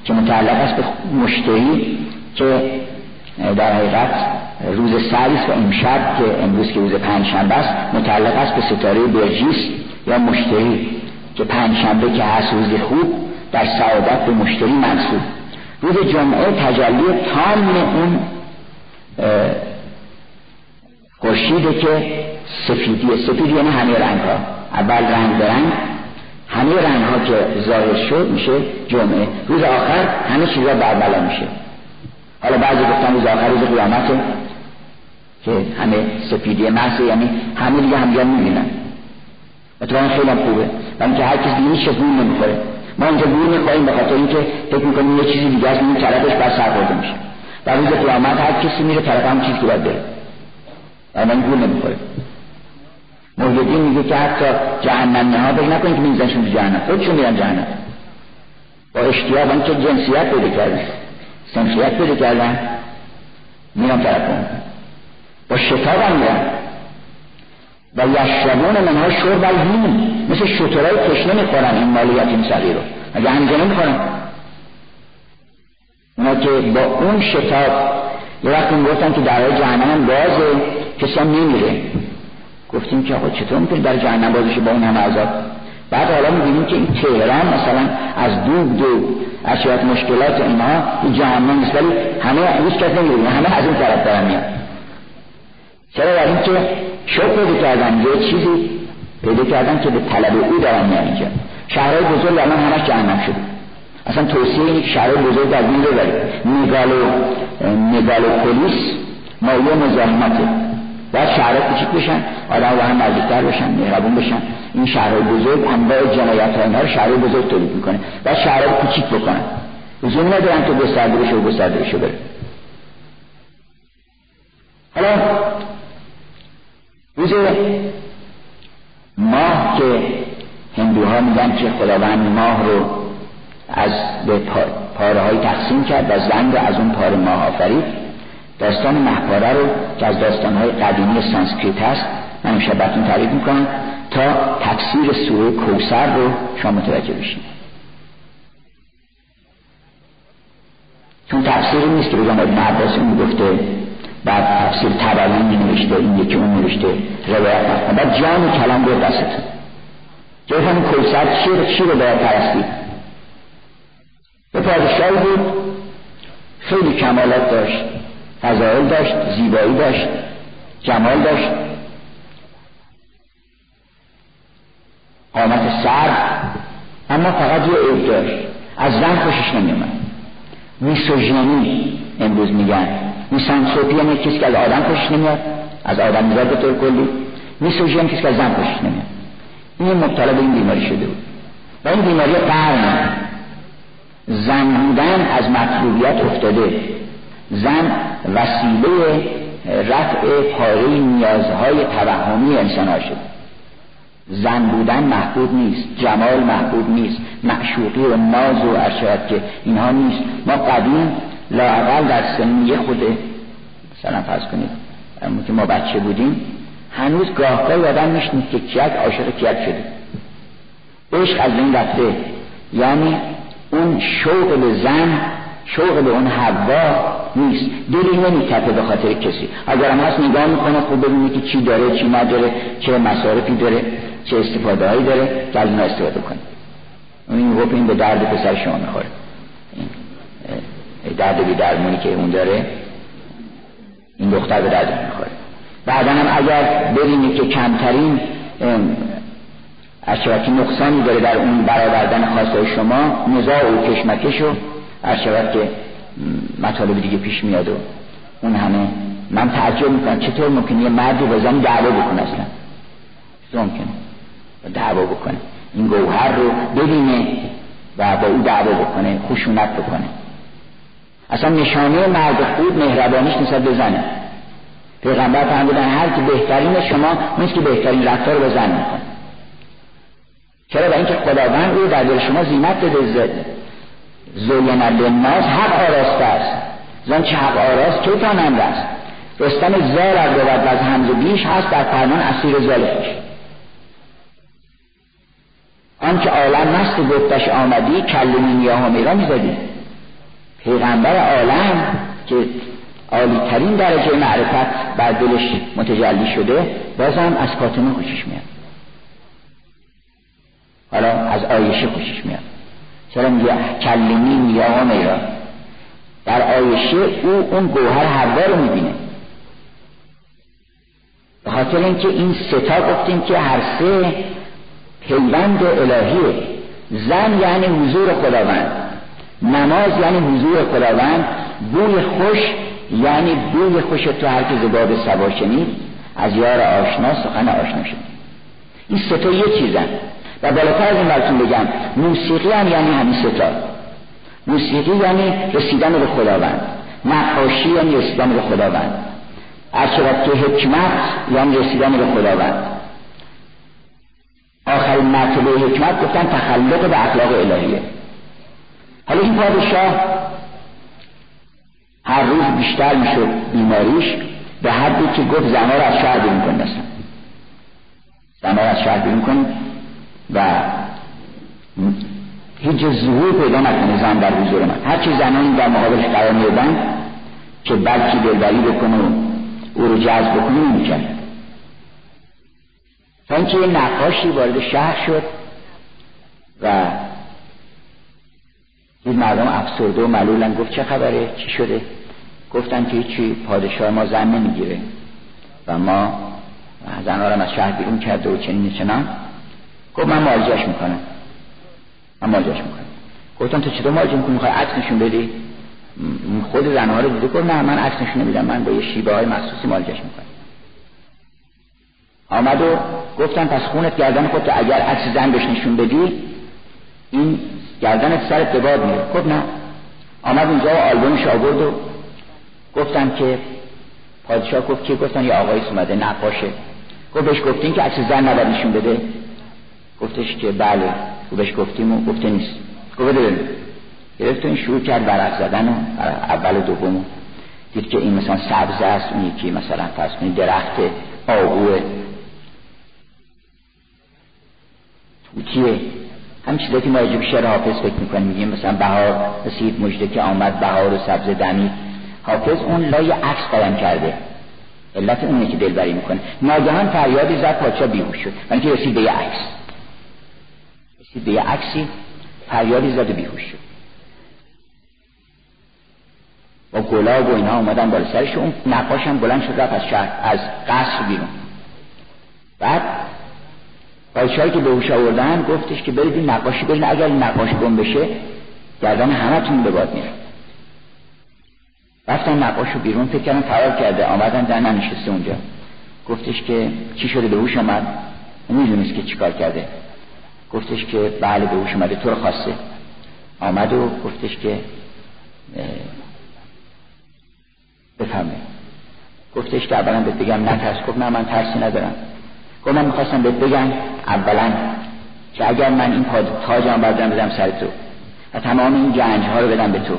که متعلق است به مشتری که در حقیقت روز سریس و امشب که امروز که روز پنجشنبه است متعلق است به ستاره برجیس یا مشتری که پنجشنبه که هست روز خوب در سعادت به مشتری منصوب. روز جمعه تجلی تام اون خورشیده که سفیدی سفید یعنی همه رنگ ها اول رنگ به رنگ. همه رنگ ها که ظاهر شد میشه جمعه. روز آخر همه چیزا بربلا میشه. حالا بعضی گفتن روز آخر روز قیامته که همه سپیدی محض یعنی همه دیگه همجا می‌بینن. اتفاقا خیلی خوبه. و اینکه هر کسی هیچ چیز نمی‌خوره. ما اینجا گور می‌خوریم به خاطر اینکه فکر می‌کنیم یه چیزی دیگه است این طرفش بر سر میشه. و روز قیامت هر کسی میره طرف هم چیز که باید بره. من گور نمی‌خوره. محیدین میگه که حتی جهنم ها بگه نکنید که میزنشون تو جهنم. خودشون میرن جهنم. با اشتیاق که جنسیت پیدا کردن. سنخیت پیدا کردن. میرن طرف با شتاب هم میرن. و یشربون منها شرب الهیم مثل شترهای تشنه می‌خورن این مال یتیم صغیر رو. مگه همینجا نمی‌خورن اونا که با اون شتاب یه وقتی گفتن که درهای جهنم هم بازه. کسی هم نمیره. گفتیم که آقا چطور می‌تونی در جهنم بازشه با اون همه عذاب بعد حالا می‌بینیم که این تهران مثلا از دو دو اشیات مشکلات اینها این جهنم نیست ولی همه هیچ کس نمیره همه از این طرف دارن میاد چرا؟ این که شوق پیدا کردن یه چیزی پیدا کردن که به طلب او دارن میان اینجا. شهرهای بزرگ الان همش جهنم شده. اصلا توصیه اینه که شهرهای بزرگ در این ببرید میگالو مگالوپولیس مایه مزاحمته باید شهرها کوچیک بشن آدم با هم نزدیکتر بشن مهربون بشن. این شهرهای بزرگ انواع جنایت ها اینها رو شهرهای بزرگ تولید می‌کنه. باید شهرها کوچیک بکنن. لزوم ندارن که گسترده بشه و گسترده بشه بره. حالا روز ماه که هندوها میگن که خداوند ماه رو از به پاره های تقسیم کرد و زن رو از اون پاره ماه آفرید. داستان محپاره رو که از داستان های قدیمی سانسکریت هست من امشب براتون تعریف می‌کنم تا تفسیر سوره کوسر رو شما متوجه بشین. چون تفسیری نیست که بگم ابن عباس اون گفته بعد تفسیر تبری می نوشته این یکی اون نوشته روایت نکنه بعد جان کلام بود دستتون. جای همین کوسر چی رو چی رو باید پرستید؟ به پادشاهی بود خیلی کمالات داشت. فضایل داشت زیبایی داشت جمال داشت. قامت سر اما فقط یه عیب داشت. از زن خوشش نمیومد میسوژنی امروز میگن. میسانسوپی هم کسی که از آدم خوشش نمیاد از آدم میزاد به طور کلی. میسوژی هم کسی که از زن خوشش نمیاد این مبتلا به این بیماری شده بود. و این بیماری قرن. زن بودن از مطلوبیت افتاده. زن وسیله رفع پاره نیازهای توهمی انسان شد. زن بودن محبوب نیست جمال محبوب نیست معشوقی و ناز و ارشاد که اینها نیست. ما قدیم لاقل در سنی خوده مثلا فرض کنید که ما بچه بودیم هنوز گاهگاه آدم میشنید که کیک عاشق کیک شده. عشق از این رفته. یعنی اون شوق به زن شوق به اون حوا نیست. دلی نمیتپه به خاطر کسی. اگر هم هست نگاه می‌کنه خوب ببینه که چی داره چی نداره چه مصارفی داره چه استفاده هایی داره که از استفاده کنه. این گفت این به درد پسر شما می‌خوره. درد بی درمونی که اون داره این دختر به درد می‌خوره. بعدا هم اگر ببینید که کمترین اشرافی نقصانی داره در اون برآوردن خواستای شما نزاع و کشمکش و اشرافت که مطالب دیگه پیش میاد و اون همه من تعجب می‌کنم. چطور ممکنه یه مردی با زن دعوا بکنه اصلا؟ ممکنه؟ دعوا بکنه. این گوهر رو ببینه و با او دعوا بکنه خشونت بکنه. اصلا نشانه مرد خوب مهربانیش نسبت به زنه پیغمبر فرمودن هر که بهترین شما نیست که بهترین رفتار به زن می‌کنه. چرا؟ برای اینکه خداوند او در دل شما زینت بده زوین للناس حق آراسته است. زن چه حق آراست که تانند است. رستم زال از بود و از همز بیش هست در فرمان اسیر زالفش آنکه عالم مست گفتش آمدی کلمی نیاه میرا می‌زدی پیغمبر عالم که عالی ترین درجه معرفت بر دلش متجلی شده بازم از فاطمه خوشش میاد. حالا از آیشه خوشش میاد. چرا میگه کلمی یا میرا در آیشه او اون گوهر حوا رو می‌بینه. به خاطر اینکه این ستا گفتیم که هر سه پیوند الهیه. زن یعنی حضور خداوند. نماز یعنی حضور خداوند. بوی خوش یعنی بوی خوش تو هر که زباب سبا از یار آشنا سخن آشنا شد این ستا یه چیزن. و بالاتر از این براتون بگم موسیقی هم یعنی همین ستا. موسیقی یعنی رسیدن به خداوند. نقاشی یعنی رسیدن به خداوند. ارچه که حکمت یعنی رسیدن به خداوند. آخرین مرتبه حکمت گفتن تخلق به اخلاق الهیه. حالا این پادشاه هر روز بیشتر می‌شد بیماریش به حدی که گفت زنها رو از شهر بیرون کن دستم از شهر بیرون کن و هیچ ظهور پیدا نکنه زن در حضور من. هرچی زنانی در مقابلش قرار میدن که بلکی دلبری بکنه او رو جذب بکنه نمی‌کرد تا اینکه یه نقاشی وارد شهر شد و این مردم افسرده و ملولن گفت چه خبره؟ چی شده؟ گفتن که هیچی پادشاه ما زن نمی‌گیره و ما زنها رو از شهر بیرون کرده و چنین چنان. گفت من معالجهش می‌کنم. من معالجهش می‌کنم. گفتم تو چطور معالجه می‌کنی؟ می‌خوای عکس نشون بدی؟ خود زنها رو دیده گفت نه من عکس نشون نمیدم. من با یه شیبه های مخصوصی معالجهش می‌کنم. آمد و گفتن پس خونت گردن خود اگر عکس زن بهش نشون بدی این گردنت سرت به باد میره. گفت نه. آمد اونجا و آلبومش آورد و گفتن که پادشاه گفت که گفتن یه آقایی اومده نقاشه. گفت بهش گفتین که عکس زن نباید نشون بده؟ گفتش که بله گفت بهش گفتیم و گفته نیست. گفت بده گرفت این شروع کرد برق زدن و اول و دوم. دید که این مثلا سبز است اون یکی مثلا فرض درخت آهوه. توتیه. هم چیزایی که ما راجب شعر حافظ فکر می‌کنیم. میگیم مثلا بهار رسید مجده که آمد بهار و سبز دمی. حافظ اون لای عکس قایم کرده. علت اونه که دلبری می‌کنه. ناگهان فریادی زد پادشاه بیهوش شد. من که رسید به یه عکس. رسید به عکسی فریادی زد و بیهوش شد. با گلاب و اینها اومدن بالا سرش اون نقاش هم بلند شد رفت از شهر از قصر بیرون. بعد پادشاهی که به هوش آوردن گفتش که برید این نقاشی برید اگر این نقاش گم بشه گردن همتون به باد میره رفتن نقاش رو بیرون فکر کردن فرار کرده آمدن در ننشسته اونجا. گفتش که چی شده؟ به هوش آمد. می‌دونست که چیکار کرده. گفتش که بله به هوش اومده تو رو خواسته. آمد و گفتش که بفهمه گفتش که اولا بهت بگم نترس. گفت نه من ترسی ندارم. گفت من می‌خواستم بهت بگم اولا که اگر من این تاجم بردم بدم سر تو. و تمام این گنج ها رو بدم به تو.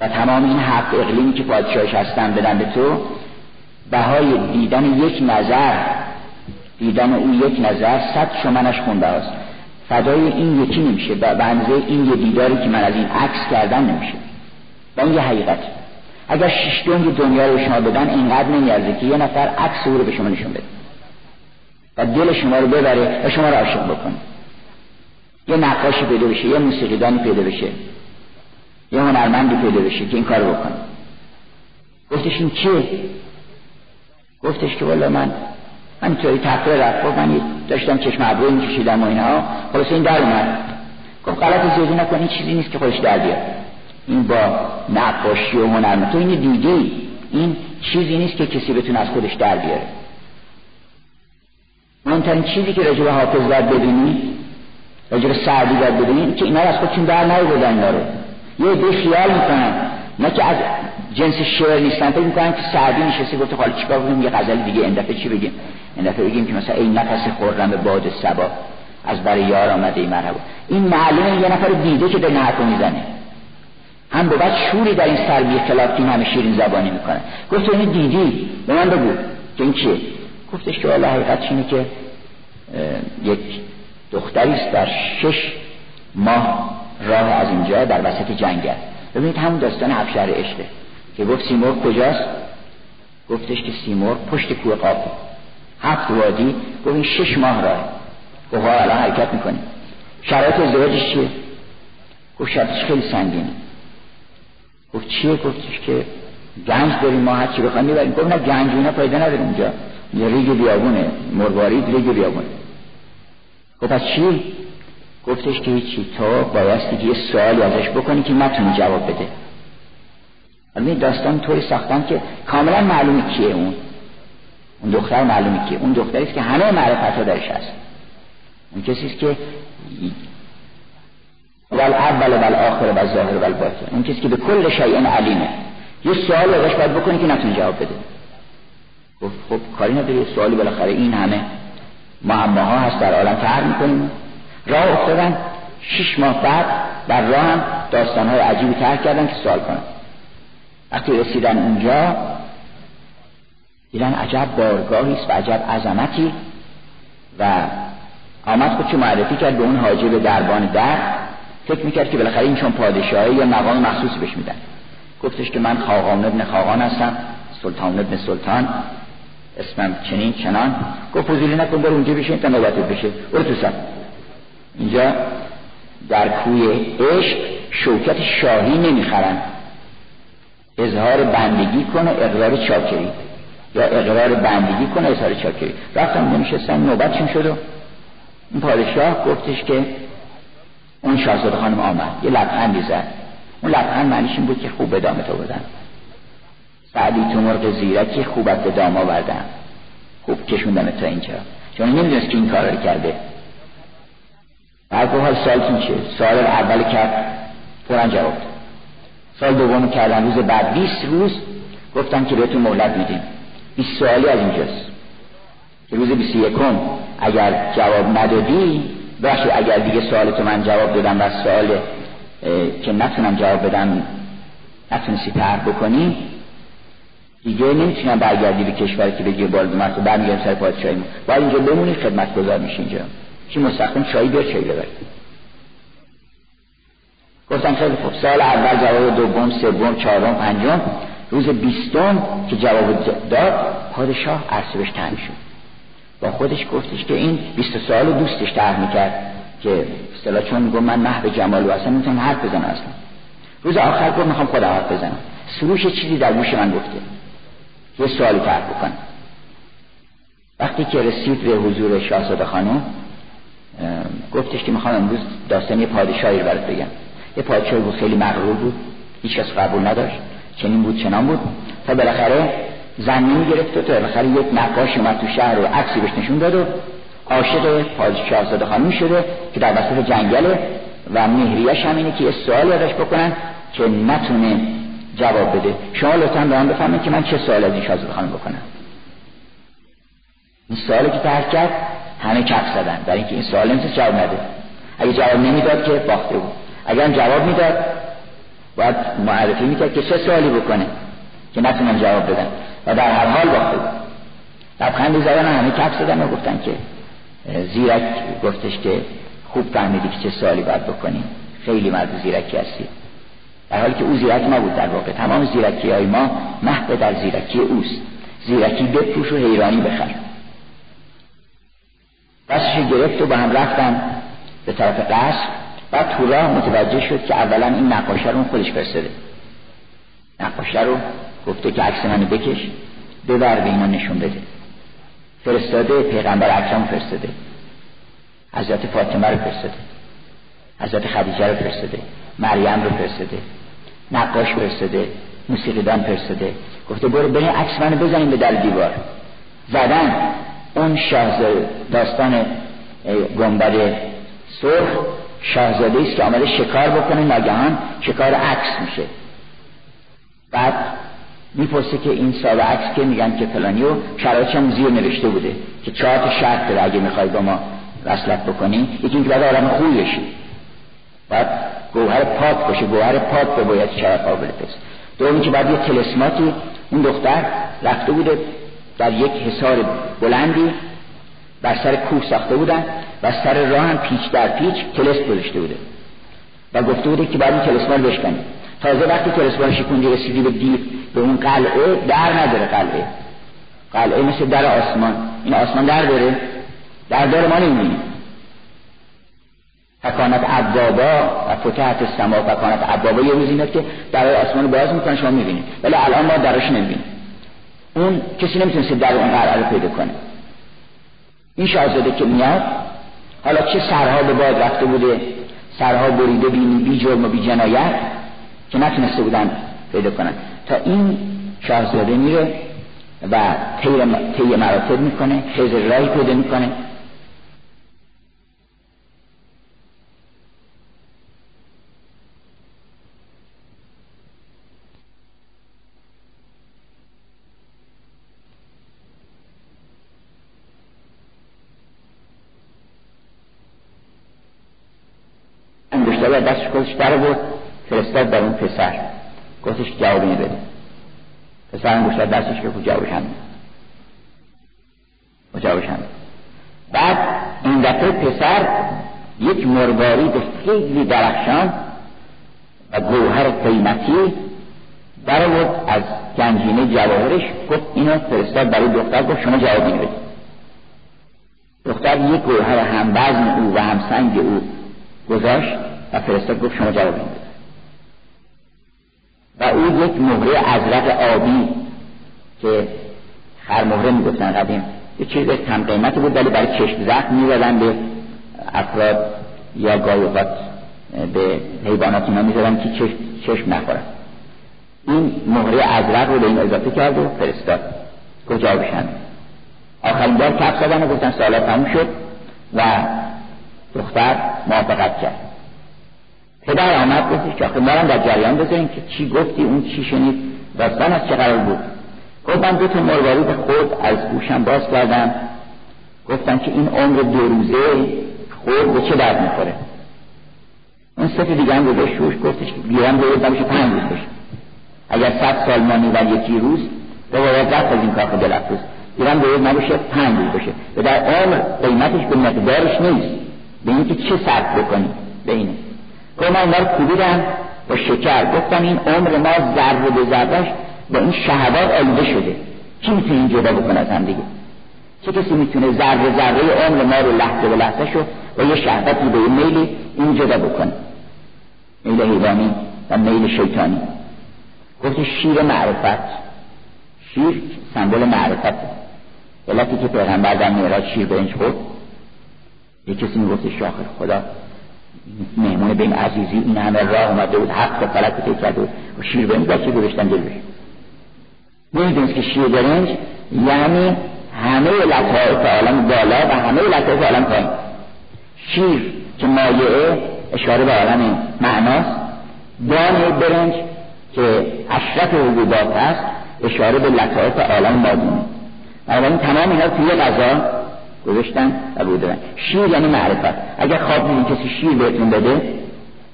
و تمام این حق اقلیمی که پادشاهش هستن بدم به تو. بهای دیدن یک نظر دیدن او یک نظر صد شمنش خونده است. فدای این یکی نمیشه به بنزه این یه دیداری که من از این عکس کردن نمیشه. و این یه حقیقت. اگر شش دنیا رو شما بدن اینقدر نمیارزه که یه نفر عکس او رو به شما نشون بده. و دل شما رو ببره و شما رو عاشق بکنه یه نقاشی پیدا بشه یه موسیقیدانی پیدا بشه. یه هنرمندی پیدا بشه که این کار بکنه. گفتش این چیه؟ گفتش که والا من همینطوری تقریه رفت. گفت من داشتم چشم ابروی میکشیدم و اینها خلاص این در اومد. گفت غلط زیادی نکن این چیزی نیست که خودش در بیاد. این با نقاشی و هنرمند تو این دیگه این چیزی نیست که کسی بتونه از خودش در بیاره. مهمترین چیزی که به حافظ باید راجع به سعدی باید بدونی که اینا از خودشون در نیاوردن اینا رو. یه عده خیال می‌کنن. نه که از جنس شعر نیستن. فکر می‌کنن که سعدی نشسته گفته حالا چیکار کنیم؟ یه غزل دیگه این دفعه چی بگیم؟ این دفعه بگیم که مثلا این نفس خرم باد سبا از برای یار آمده این مرحبا. این معلومه یه نفر دیده که به حرفو می‌زنه. هم به بعد شوری در این سر خلاف این همه شیرین زبانی می‌کنه. گفت اینو دیدی؟ به من بگو. که این چیه؟ گفتش که والا حقیقت اینه که یک دختری است در شش ماه راه از اینجا در وسط جنگل ببینید همون داستان افشار عشقه. که گفت سیمور کجاست؟ گفتش که سیمور پشت کوه قاف هفت وادی گفت این شش ماه راه گفت الان حرکت می‌کنیم. شرایط ازدواجش چیه؟ گفت شرطش خیلی سنگینه. گفت چیه؟ گفتش که گنج داریم ما هر چی بخوایم می‌بریم. گفت نه گنج اینا پیدا نداریم اونجا یه ریگ بیابونه مروارید ریگ بیابونه. خب پس چی؟ گفتش که هیچی. تو بایستی یه سوالی ازش بکنی که نتونی جواب بده. حالا داستان طوری ساختن که کاملا معلومی کیه اون. اون دختر معلومی کیه. اون دختری که همه معرفت ها درش هست. اون کسی است که ول اول ول آخر و ظاهر ول باطن اون کسی که به کل شیء علیمه یه سوال ازش باید بکنی که نتونی جواب بده. خب خب کاری نداره. یه سوالی بالاخره این همه. معماها هست در عالم که می‌کنیم. راه افتادن. شش ماه بعد در راه هم داستانهای عجیبی ترک کردن که سوال کنن. وقتی رسیدن اونجا دیدن عجب بارگاهی است و عجب عظمتی و آمد چه معرفی کرد به اون حاجب دربان در. فکر می‌کرد که بالاخره این چون پادشاهی یا مقام مخصوصی بهش میدن. گفتش که من خاقان ابن خاقان هستم سلطان ابن سلطان اسمم چنین چنان. گفت فضولی نکن برو اونجا بشین تا نوبتت بشه. برو تو سم اینجا در کوی عشق شوکت شاهی نمی‌خرن. اظهار بندگی کنه اقرار چاکری. یا اقرار بندگی کنه اظهار چاکری. رفتم نمیشستن نوبتشون شد و این پادشاه گفتش که اون شاهزاده خانم آمد. یه لبخندی زد. اون لبخند معنیش این بود که خوب به تو بدن سعدی تو مرغ زیرکی خوبت به دام آوردن. خوب کشوندن تا اینجا. چون نمی‌دونست که این کار رو کرده. بعد حال سالتون چیه؟ سال اول کرد فورا جواب سال دوم کردن روز بعد 20 روز گفتن که بهتون مهلت میدیم. 20 سوالی از اینجاست. که روز 21 اگر جواب ندادی باشه اگر دیگه سوال تو من جواب دادم و سوال که نتونم جواب بدم نتونستی تر بکنی دیگه نمی‌تونم برگردی به کشوری که بگی بال مرد برمیگردم سر پادشاهی باید اینجا بمونی خدمت گذار میشه اینجا. چی مستقیم چایی بیار چایی ببر گفتم خیلی خوب. سال اول جواب دوم سوم چهارم پنجم. روز بیستم که جواب داد پادشاه عرصه بهش تنگ شد. با خودش گفتش که این بیست سال دوستش تر می‌کرد که اصطلاح چون گفت من محو جمال و اصلا می‌تونم حرف بزنم اصلا. روز آخر گفت می‌خوام خودم حرف بزنم. سروش چیزی در گوش من گفته. یه سوالی طرح بکنم. وقتی که رسید به حضور شاهزاده خانم گفتش که می‌خوام امروز داستان یه پادشاهی رو برات بگم. یه پادشاهی بود خیلی مغرور بود. هیچ کس قبول نداشت. چنین بود چنان بود. تا بالاخره زمین گرفت و تا بالاخره یک نقاش اومد تو شهر و عکسی بهش نشون داد و عاشق پادشاهزاده خانم شده که در وسط جنگله و مهریش هم که یه سوالی ازش بکنن که نتونه جواب بده. شما لطفا به من بفهمید که من چه سوال از این شاهزاده خانم بکنم. این سوالی که ترک کرد همه کف زدن. برای اینکه این سوال نمی‌تونست جواب نده. اگه جواب نمی‌داد که باخته بود. اگر جواب می‌داد باید معرفی می‌کرد که چه سوالی بکنه که نتونن جواب بدن. و در هر حال باخته بود لبخندی زدن همه کف زدن و گفتن که زیرک گفتش که خوب فهمیدی که چه سوالی باید بکنی. خیلی مرد زیرکی هستی. در حالی که او زیرک نبود در واقع. تمام زیرکی های ما محو در زیرکی اوست. زیرکی بپوش و حیرانی بخر. دستش گرفت و با هم رفتن به طرف قصر. بعد تو راه متوجه شد که اولا این نقاشه رو خودش فرستاده. نقاشه رو گفته که عکس منو بکش ببر به اینا نشون بده. فرستاده پیغمبر اکرم فرستاده. حضرت فاطمه رو فرستاده. حضرت خدیجه رو فرستاده. مریم رو فرستاده. نقاش فرستاده. موسیقیدان فرستاده. گفته برو برین عکس منو بزنیم به در دیوار. زدن اون شاهزاده داستان گنبد سرخ شاهزاده است که آمده شکار بکنه ناگهان شکار عکس میشه. بعد می‌پرسه که این سال عکس که میگن که فلانی و شرایطش هم زیر نوشته بوده که چهار تا شرط داره اگه می‌خوای با ما وصلت بکنی. یکی اینکه بعد آدم خوبی بشی. بعد گوهر پاک باشه گوهر پاک به باید شرط قابل پس دومی که بعد یه تلسماتی اون دختر رفته بوده در یک حصار بلندی بر سر کوه ساخته بودن و سر راه هم پیچ در پیچ تلس گذاشته بوده. و گفته بوده که بعد این تلسمان بشکنی. تازه وقتی تلسمان شکوندی رسیدی به دیر به اون قلعه در نداره قلعه. قلعه مثل در آسمان. این آسمان در داره؟ در داره ما نمی‌بینیم. فکانت عبابا و فتحت السما فکانت عبابا یه میاد که در آسمان باز می‌کنه شما می‌بینید. ولی الان ما درش نمی‌بینیم. اون کسی نمی‌تونست در اون قلعه رو پیدا کنه. این شاهزاده که میاد. حالا چه سرها به باد رفته بوده؟ سرها بریده بینی بی جرم و بی جنایت که نتونسته بودن پیدا کنن. تا این شاهزاده میره و طی مراتب می‌کنه خیز راهی پیدا می‌کنه. انگشتر دستش کلش در بود فرستاد در اون پسر. گفتش جوابی بده پسر انگشتر دستش که جوابش هم جوابش هم بعد این دفعه پسر یک مروارید خیلی درخشان و گوهر قیمتی در از گنجینه جواهرش گفت اینو فرستاد برای دختر. گفت شما جوابی بده دختر یک گوهر هم وزن او و هم سنگ او گذاشت. و فرستاد گفت شما جواب بده و او یک مهره ازرق آبی که خرمهره می‌گفتن قدیم یه چیز کم قیمتی بود ولی برای چشم زخم می‌زدن به افراد یا گاهی به حیوانات اینا که چشم, چشم نخورن. این مهره ازرق رو به این اضافه کرد و فرستاد. کجا بشن آخرین بار کف زدن و گفتن سالا تموم شد و دختر موافقت کرد. پدر آمد گفتش که آخه مارم در جریان بذاریم که چی گفتی اون چی شنید داستان از چه قرار بود. گفت من دو تا مروارید خود از گوشم باز کردم. گفتم که این عمر دو روزه خود به چه درد می‌خوره. اون سه دیگه هم گذاشت روش گفتش که گیرم باید نمیشه پنج روز بشه. اگر صد سال مانی و یکی روز تو باید رفت از این کار خود دلفروز گیرم باید نباشه پنج روز بشه. و در عمر قیمتش به مقدارش نیست. به اینکه چه صرف بکنی به اینه. که من رو کوبیدم با شکر. گفتم این عمر ما ذره به ذرهش با این شهوات آلوده شده. کی می‌تونه این جدا بکنه از هم دیگه؟ چه کسی می‌تونه ذره ذره عمر ما رو لحظه به لحظه شو و یه شهوتی به یه میلی این جدا بکنه؟ میل حیوانی و میل شیطانی. گفت شیر معرفت. شیر سمبل معرفت علتی که پیغمبر در میراج شیر برنج خورد یه کسی می‌گفت شاخر خدا مهمون بین عزیزی این همه راه اومده بود حق و فلک رو کرده و شیر برنج بچه گذاشتن جلوش نمی‌دونست که شیر برنج یعنی همه لطایف عالم بالا و همه لطایف عالم پایین شیر که مایعه اشاره به عالم معناست دان برنج که اشرف حبوبات هست اشاره به لطایف عالم مادونه بنابراین تمام اینا توی غذا گذاشتن و بودن شیر یعنی معرفت. اگر خواب میدین کسی شیر بهتون بده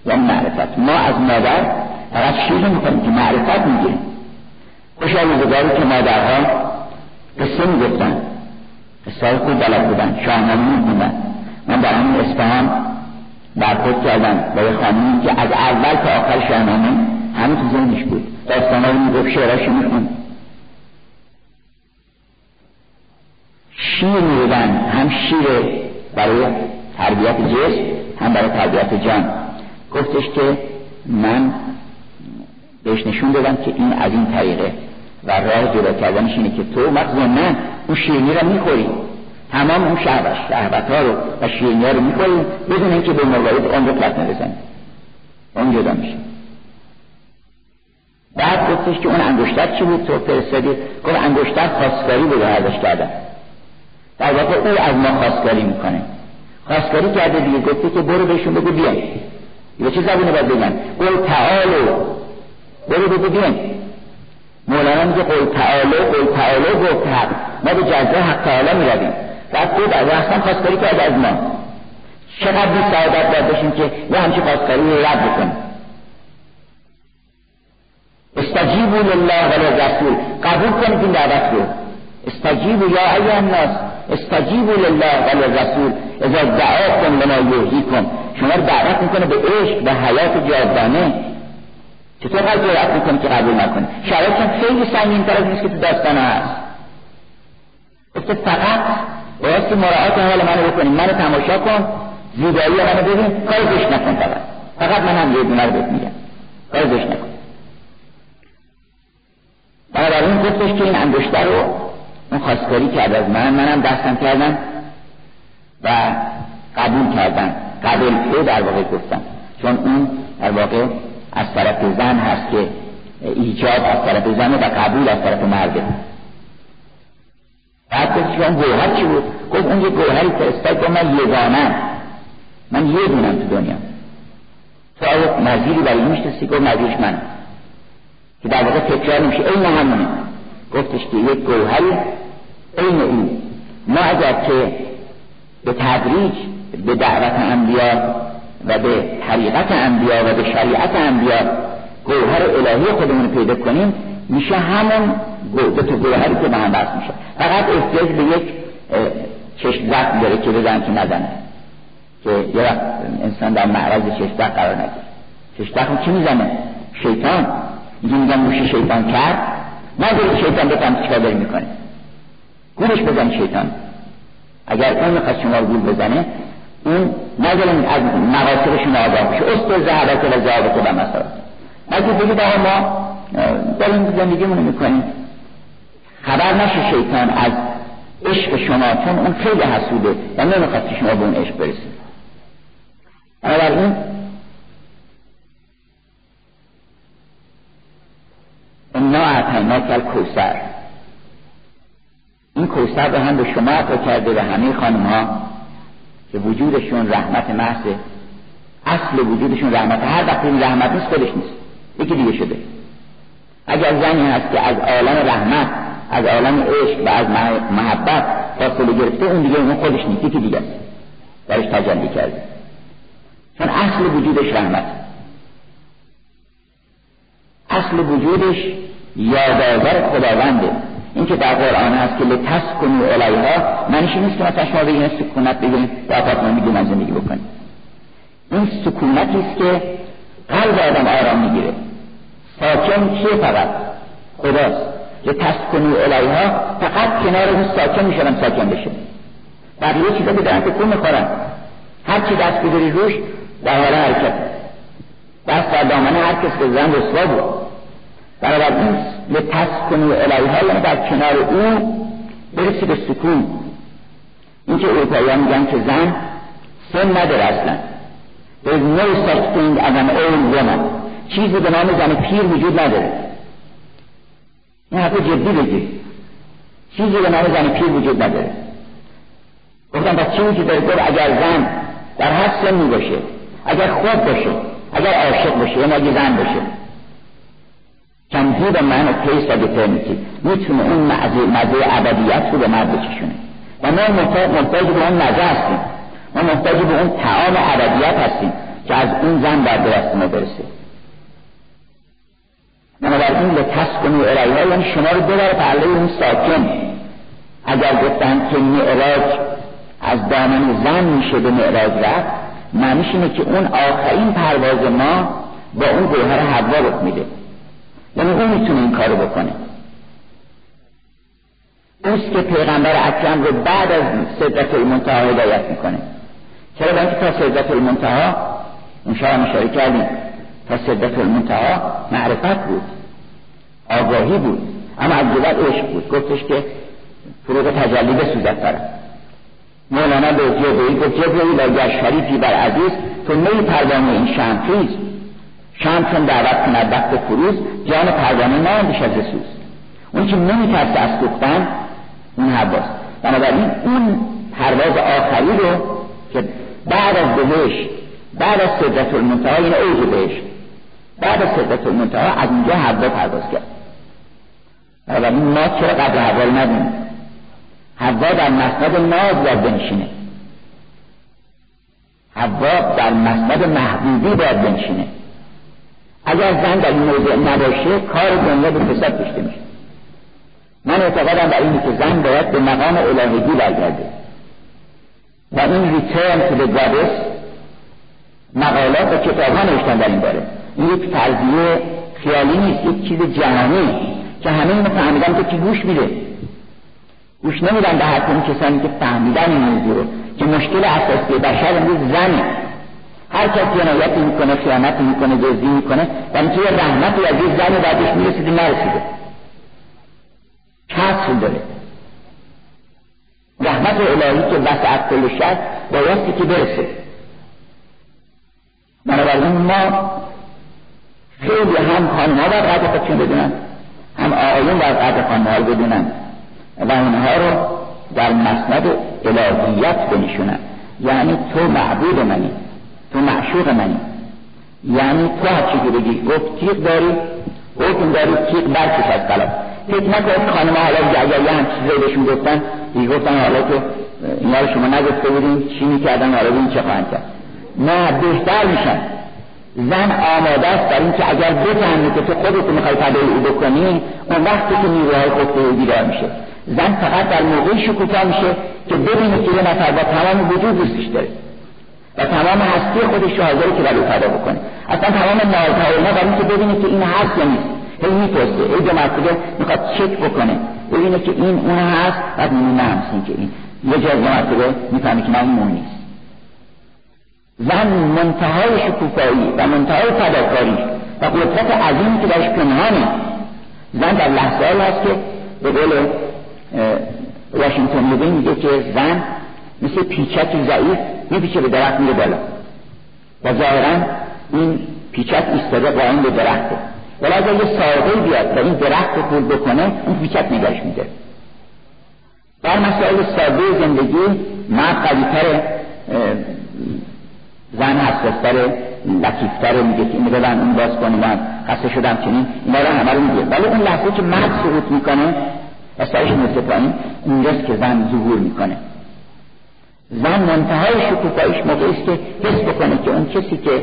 یعنی معرفت. ما از مادر فقط شیر می‌کنیم که معرفت می‌گیریم خوش روزگاری که مادرها قصه می‌گفتن. قصه خوب بلد بودن شاهنامه می‌کنن من در همین اصفهان برخورد کردم با یه خانمی که از اول تا آخر شاهنامه همه تو ذهنش بود. داستانها می‌گفت شعراشو می‌خوند. شیر میدن هم شیر برای تربیت جسم هم برای تربیت جان. گفتش که من بهش نشون دادم که این از این طریقه. و راه جدا کردنش اینه که تو مغز من اون شیرینی رو می‌خوری. تمام اون شهوت شهوت ها رو و شیرینی ها رو می‌خوری بدون اینکه به موارد اون رو پلت نبزنی اون جدا میشه. بعد گفتش که اون انگشتر چی بود؟ تو فرستادی. گفت انگشتر خواستگاری بود ازش کردن در واقع او از ما خواستگاری می‌کنه. خواستگاری کرده دیگه گفته که برو بهشون بگو بیان یه چه زبونه باید بگن. قول تعالو. برو بگو بیان مولانا میگه قول تعالو قول تعالو گفت حق. ما به جزه حق تعالی می‌رویم. بعد خود از اصلا خواستگاری کرده از ما. چقدر بی سعادت باید باشیم که یه همچه خواستگاری رو رد بکنیم. استجیبوا لله و رسول قبول کنید این دعوت رو. استجیبوا یا ایها الناس. استجیبوا لله و رسول اذا دعاکم لما یحییکم شما رو دعوت می‌کنه به عشق و حیات جاودانه. چطور قلب جرأت می‌کنه که قبول نکنه شرایطم خیلی سنگین تر از نیست که تو داستان هست. گفته فقط بایستی مراعات حال منو بکنیم منو تماشا کن زیبایی منو ببین. کار زشت نکن فقط. فقط من هم یه دونه رو بهت میگم. کار زشت نکن. بنابراین گفتش که این انگشتر رو اون خواستگاری کرد. از من منم دستم کردم و قبول کردن قبل تو در واقع گفتن چون اون در واقع از طرف زن هست که ایجاب از طرف زن و قبول از طرف مرده بعد گفت اون گوهر چی بود؟ گفت اون یه گوهری فرستاد. گفت من یگانم. من یه دونم تو دنیا. تو آیا نظیری برای میشنسی گفت نظیرش من که در واقع تکرار میشه این همونه گفتش که یک گوهری این او ما اگر که به تدریج به دعوت انبیا و به طریقت انبیا و به شریعت انبیا گوهر الهی خودمون پیدا کنیم میشه همون دو تا گوهری که به هم بس میشه. فقط احتیاج به یک چشم زخم داره که بزن که نزنه. که یه وقت انسان در معرض چشم قرار نگیره. چشم زخم چی می‌زنه؟ شیطان. اینجا میگن موش شیطان کرد. نذارید شیطان بفهم چیکار داری می‌کنه. گولش بزن شیطان. اگر اون می‌خواد شما رو گول بزنه اون نذاریم از مقاصد شما آگاه بشه. است زهبت و زهبت و مسائل اگه بگید آقا ما داریم زندگیمون می‌کنیم. خبر نشه شیطان از عشق شما چون اون خیلی حسوده و نمی‌خواد که شما به اون عشق برسید. بنابراین انا اعطینا کل کوسر این کوسر رو هم به شما عطا کرده به همه خانم ها که وجودشون رحمت محضه اصل وجودشون رحمت هر وقت این رحمت نیست خودش نیست. یکی دیگه شده. اگر زنی هست که از عالم رحمت از عالم عشق و از محبت فاصله گرفته اون دیگه اون خودش نیست. یکی دیگه درش تجلی کرده. چون اصل وجودش رحمت. اصل وجودش یادآور خداونده. این که در قرآن هست که لتسکنو الیها منشی نیست که مثلا شما بگیم سکونت بگیم در آپارتمان میگیم زندگی بکنیم. این سکونتی است که قلب آدم آرام می‌گیره. ساکن چیه فقط؟ خداست. لتسکنو الیها فقط کنار اون ساکن می‌شدم ساکن بشه. بقیه چیزا به درد کن می‌خورن. هر چی دست بگیری روش در حال حرکت. دست در دامنه هر کس به زن رسوا بود. بنابراین به تسکنو الیها یعنی در کنار او برسی به سکون. این که اروپایی میگن که زن سن نداره اصلا. There is no such thing as an old woman. چیزی به نام زن پیر وجود نداره. این حرف جدی بگیر چیزی به نام زن پیر وجود نداره. گفتم پس چی وجود داره اگر زن در هر سنی باشه اگر خوب باشه اگر عاشق باشه یا اگه زن باشه. to make man taste of the eternity می‌تونه اون مزه, ابدیت رو به مرد بچشونه و ما محتاج به اون مزه هستیم. ما محتاج به اون تعام ابدیت هستیم که از اون زن در دست ما برسه. بنابراین به تسکنو الیها یعنی شما رو ببره پهلوی اون ساکن. اگر گفتن که معراج از دامن زن میشه به معراج رفت معنیش اینه که اون آخرین پرواز ما با اون گوهر حوا رخ میده. یعنی اون می‌تونه این کارو بکنه. اوست که پیغمبر اکرم رو بعد از صدت المنتها هدایت می‌کنه. چرا؟ اینکه تا صدت المنتها اون شما اشاره کردیم تا صدت المنتها معرفت بود آگاهی بود اما از عشق بود. گفتش که فروغ تجلی بسوزد برم مولانا به جبهی گفت جبهی و شریفی بر عزیز تو نی این شمخیز شام چون دعوت کند وقت فروز جان پروانه نماندش از سوز اون که نمیترسه از سوختن اون حواست. بنابراین اون پرواز آخری رو که بعد از بهش بعد از صدت المنتها این یعنی اوج بهش بعد از صدت المنتها از اینجا حوا پرواز کرد. بنابراین ما چرا قبل حوا ندیم؟ حوا در مسند ناز باید بنشینه. حوا در مسند محبوبی باید بنشینه. اگر زن در این موضوع نباشه کار دنیا به فساد کشته میشه. من اعتقادم بر اینه که زن باید به مقام الهگی برگرده. و این ریترن تو به گادس مقالات و کتاب ها نوشتن در این باره. این یک فرضیه خیالی نیست یک چیز جهانی که همه اینو فهمیدن که کی گوش میده. گوش نمیدن به حرف اون کسانی که فهمیدن این موضوع رو که مشکل اساسی بشر امروز زنه. هر کس جنایتی می‌کنه خیانت می‌کنه دزدی می‌کنه و اینکه یه رحمتی از یه زن بعدش می‌رسیده نرسیده. کسر داره. رحمت الهی که وسعت کل شد بایستی که برسه. بنابراین ما خیلی هم خانمها باید قدر خودشون بدونن هم آقایون باید قدر خانمها رو بدونن و اونها رو در مسند الهیت بنشونن. یعنی تو معبود منی. تو معشوق منی. یعنی تو هر چیزی بگی گفت تیغ داری حکم داری تیغ برکش از قلب فکر نکنید خانم حالا اگر یه هم چیزی بهشون گفتن. گفتن حالا که اینا رو شما نگفته بودین چی می‌کردن؟ حالا ببین چه خواهند کرد. نه بهتر میشن. زن آماده است در اینکه اگر بفهمی که تو خودت می‌خوای تبع او بکنی اون وقتی که نیروهای خود او بیدار میشه. زن فقط در موقعی شکوفا میشه که ببینه که یه نفر با تمام وجود دوستش داره. و تمام هستی خودش رو حاضره که برای پیدا بکنه. اصلا تمام نازها و برای اینکه ببینه که این هست یا نیست. هی می‌پرسه ای دو مرتبه می‌خواد چک بکنه. ببینه که این اون هست می‌بینه نه که این. یه جای مرتبه می‌فهمه که نه اون نیست. زن منتهای شکوفایی و منتهای فداکاری و قدرت عظیمی که درش پنهانه. زن در لحظه هست که به قول واشنگتن میگه که زن مثل پیچک ضعیف میپیچه به درخت میره بالا. و ظاهرا این پیچک ایستاده قایم به درخته. ولی اگر یه ساقه بیاد و این درخت رو پول بکنه اون پیچک نگاش میده. در مسائل ساده زندگی مرد قویتر زن حساستر لطیفتر میگه که این بدن اون باز کنی من خسته شدم چنین. اینا رو همه رو میگه. ولی اون لحظه که مرد سقوط می‌کنه و سرش مثل پایین اونجاست که زن ظهور می‌کنه. زن منتهای شکوفایش موقعی است که حس بکنه که اون کسی که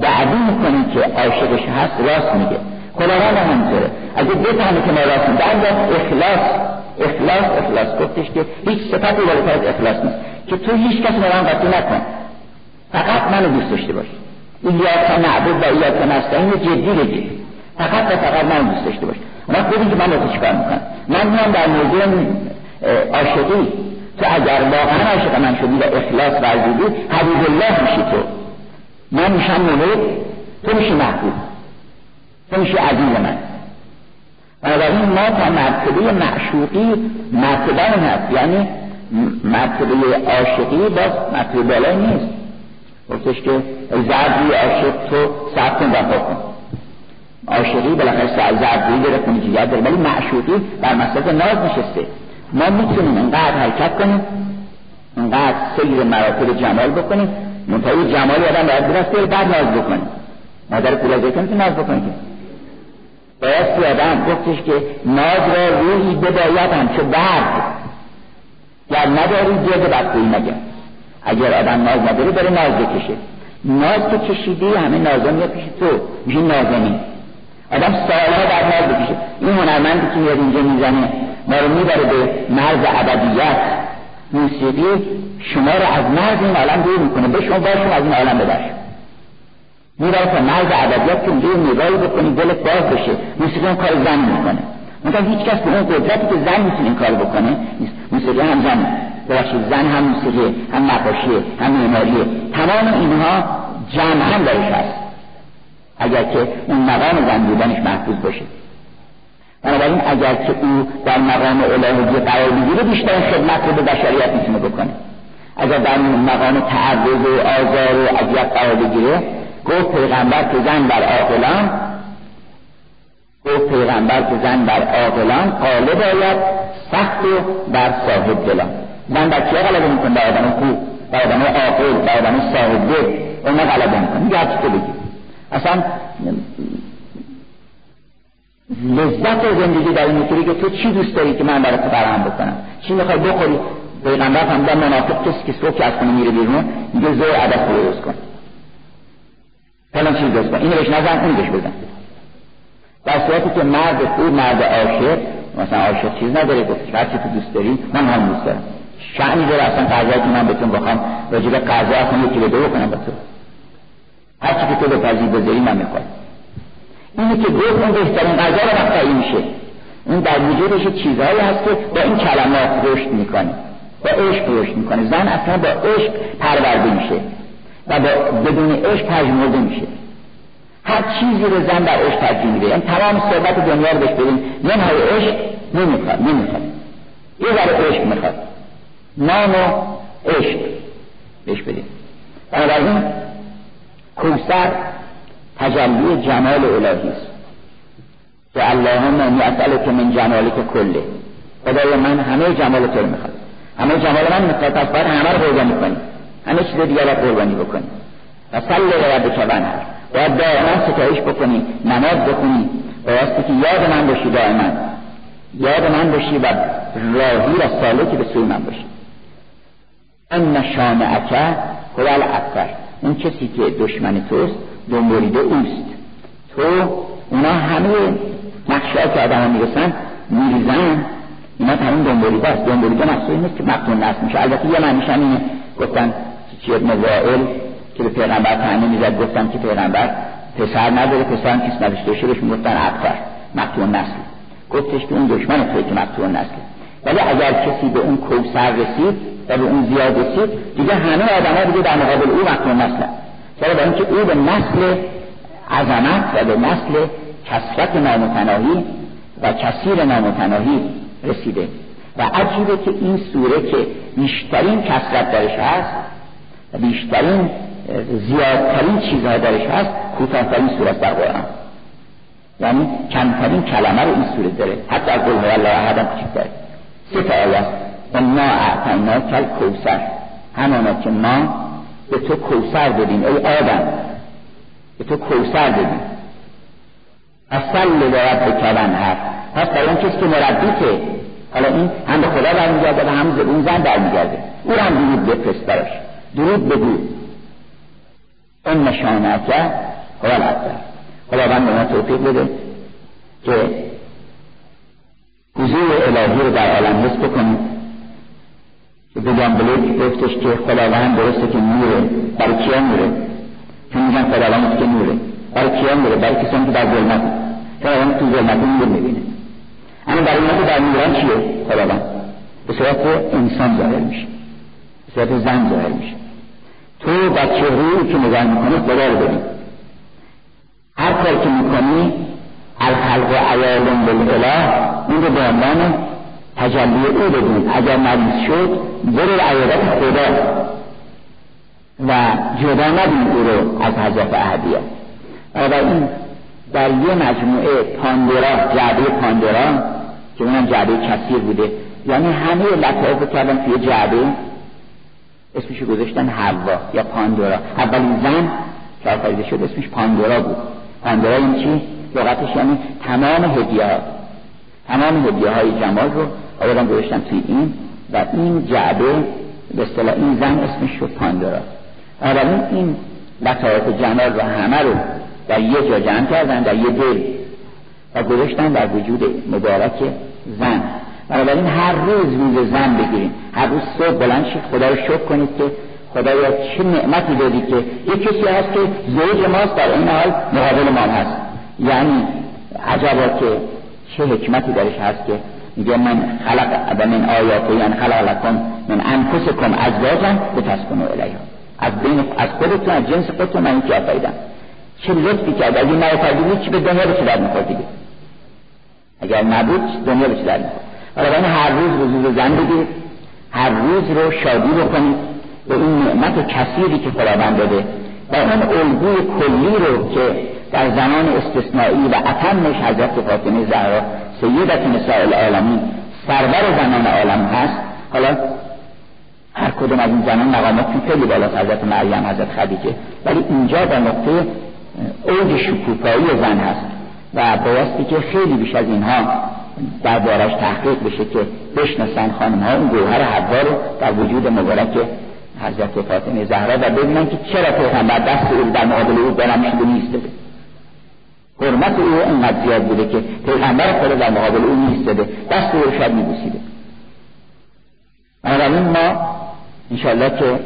دعوی می‌کنه که عاشقش هست راست میگه. خداوند همینطوره. اگه بفهمه که ما راست میگه اخلاص اخلاص اخلاص. گفتش که هیچ صفتی بالاتر از اخلاص نیست. که تو هیچ کسی به من قطعی نکن. فقط منو دوست داشته باش. یا نعبد و یا که نستعین جدی بگیر. فقط و فقط من دوست داشته باش. اونا ببین که من رو چیکار می‌کنم من میام در موضوع عاشقی. تو اگر واقعا عاشق من شدی و اخلاص ورزیدی حبیب الله میشی تو. من میشم مولد تو میشی محبوب. تو میشی عزیز من. بنابراین ما تا مرتبه معشوقی مرتبه هست. یعنی مرتبه عاشقی باز مرتبه بالای نیست. گفتش که زردی عاشق تو سب کن و کن. عاشقی بالاخره زردی گرفت داره. ولی معشوقی بر مسئله ناز نشسته. ما می‌تونیم انقدر حرکت کنیم انقدر سیر مراتب جمال بکنیم. منتهی جمال آدم باید برسته بعد ناز بکنیم مادر پول که ناز بکنیم باید آدم گفتش که ناز را روحی بباید همچه برد گر نداری جد بدگویی مگه اگر آدم ناز نداره داره ناز بکشه. ناز که کشیدی همه نازا میاد پیش تو میشه نازنی آدم سالها در ناز بکشه این هنرمندی که میاد اینجا می‌زنه ما رو می‌بره به مرز ابدیت. موسیقی شما رو از مرز این عالم دور می‌کنه. به شما باشون از این عالم ببرش می‌بره تا مرز ابدیت که اونجا نگاهی بکنی دلت باز بشه. موسیقی اون کار زن می‌کنه. مثلا هیچ کس به اون قدرتی که زن می‌تونه این کار بکنه موسیقی هم زن. ببخشید زن هم موسیقی هم نقاشی هم معماریه تمام اینها جمعا درش هست. اگر که اون مقام زن بودنش محفوظ باشه. بنابراین اگر که او در مقام الهی قرار بگیره بیشتر خدمت رو به بشریت می‌تونه بکنه. اگر در مقام تعرض و آزار و اذیت قرار بگیره گفت پیغمبر که زن بر عاقلان گفت پیغمبر که زن بر عاقلان غالب آید سخت و بر صاحب دلان. زن بر کیا غلبه می‌کنه؟ بر آدم خوب بر آدم عاقل بر آدم صاحب دل. اون غلبه می‌کنه. هرچی تو بگی اصلا لذت زندگی در این که تو چی دوست داری که من برای تو فراهم بکنم؟ چی می‌خوای بخوری؟ پیغمبر هم منافق کسی که صبح از خونه میره بیرون میگه زور عدد درست کن. فلان چیز درست کن. اینو بهش نزن اون بهش بزن. در صورتی که مرد خوب مرد عاشق مثلا عاشق چیز نداره گفت هر چی تو دوست داری من هم دوست دارم. شعنی داره اصلا قضایی که من بهتون بخوام راجع به قضا اصلا یکی به دو بکنم تو. هر چی که تو به پذیر بذاری من می‌خوام. اینی که گفت اون بهترین غذا رو مقطعی میشه. این در وجودش چیزهایی هست که با این کلمات رشد می‌کنه. با عشق رشد می‌کنه. زن اصلا با عشق پرورده میشه. و با بدون عشق پژمرده میشه. هر چیزی رو زن در عشق ترجیح میده. یعنی تمام ثروت دنیا رو بهش بدین منهای عشق نمی‌خواد نمی‌خواد. یه ذره عشق می‌خواد. نام و عشق. بهش بدیم. بنابراین کوسر تجلی جمال الهی است. که اللهم انی که من جمالک کله. خدای من همه جمال تو می‌خواد. همه جمال من می‌خواد پس باید همه رو قربانی کنی. همه چیز دیگر رو قربانی بکنی. و سل رب کبن باید دائما ستایش بکنی نماز بکنی بایستی که یاد من باشی دائما. یاد من باشی و راهی و سالکی به سوی من باشی. ان شامعک هو الابتر اون کسی که دشمن توست دنبالیده اوست. تو اونا همه نقشه که آدم می‌رسن میریزن. اینا تمام دنبالیده است دنبالیده مقصود نیست که مقتون نست میشه. البته یه معنیش هم اینه. گفتن چی ابن وائل که به پیغمبر تعنی می‌زد گفتن که پیغمبر پسر نداره پسر هم کس نداشته باشه بهش می‌گفتن مقتون نسل گفتش که اون دشمن توی که مقتون نسل ولی اگر کسی به اون کوسر رسید و به اون زیاد رسید دیگه همه آدم ها دیگه در مقابل او مقتون نسل چرا؟ برای اینکه او به نسل عظمت و به نسل کسرت نامتناهی و کثیر نامتناهی رسیده. و عجیبه که این سوره که بیشترین کسرت درش هست و بیشترین زیادترین چیزها درش هست کوتاهترین سورت در قرآن. یعنی کمترین کلمه رو این سوره داره. حتی از قول الله احد هم کوچکتره سه تا آیه انا اعطینا کل کوسر. همانا که ما به تو کوسر دادیم ای آدم. به تو کوسر دادیم اصل لرب کلن هست. پس برای اون کسی که مربیته حالا این هم به خدا برمیگرده و هم اون زن برمیگرده. او هم درود بفرست براش. درود بگو. اون نشانکه خدا لطفه خداوند به ما توفیق بده که حضور الهی رو در عالم حس بکنیم. بگم بلیک گفتش که خداوند درسته که نوره. برای کیا نوره؟ چون میگن خداوند که نوره. برای کیا نوره؟ برای کسانی که در ظلمت. خداوند تو ظلمت نور می‌بینه. اما برای ما که در نوران چیه؟ خداوند. به صورت انسان ظاهر میشه. به صورت زن ظاهر میشه. تو بچه روی که نگاه می‌کنی خدا رو ببین. هر کار که می‌کنی الخلق عیال بالاله این رو به عنوان تجلی او بدون اگر مریض شد برو عیادت خدا. و جدا نبین او رو از حضرت احدیه و این در یه مجموعه پاندورا جعبه پاندورا که اونم جعبه کثیر بوده یعنی همه لطایف کردن توی جعبه. اسمش گذاشتن حوا یا پاندورا. اولین زن که آفریده شد اسمش پاندورا بود. پاندورا این چی؟ لغتش یعنی تمام هدیه ها تمام هدیه های جمال رو آوردن گذاشتن توی این و این جعبه به اصطلاح این زن اسمش شد پاندورا اولین این لطایف جمال رو همه رو در یه جا جمع کردن در یه دل و گذاشتن در وجود مبارک زن. بنابراین هر روز روز زن بگیریم. هر روز صبح بلند شید خدا رو شکر کنید که خدایا چه نعمتی دادی که یه کسی هست که زوج ماست در این حال مقابل ما هست. یعنی عجبا که چه حکمتی درش هست که میگه من خلق و من آیات یعنی خلق لکن من انفسکم ازواجا بتسکنوا از بین از خودتون از جنس خودتون من اینکه آفریدم. چه لطفی کرد؟ اگه نه چی به دنیا به چه در می‌خورد دیگه. اگر نبود دنیا به چه در می‌خورد بنابراین هر روز روز زن بگیرید هر روز رو شادی بکنید به این نعمت کثیری که خداوند داده. و اون الگوی کلی رو که در زمان استثنایی و اتمش حضرت فاطمه زهرا سیدت نساء العالمین سرور زمان عالم هست حالا هر کدوم از این زنان مقاماتشون خیلی بالا حضرت مریم حضرت خدیجه. ولی اینجا در نقطه اوج شکوفایی زن هست و بایستی که خیلی بیش از اینها دربارش تحقیق بشه که بشناسن خانم ها اون گوهر حوا در وجود مبارک حضرت فاطمه زهرا و ببینن که چرا پیغمبر دست او در مقابل او برم شده نیستده حرمت او انقدر زیاد بوده که پیغمبر خود در مقابل او نیستده. دست او رو شاید میبوسیده. بنابراین ما انشاءالله که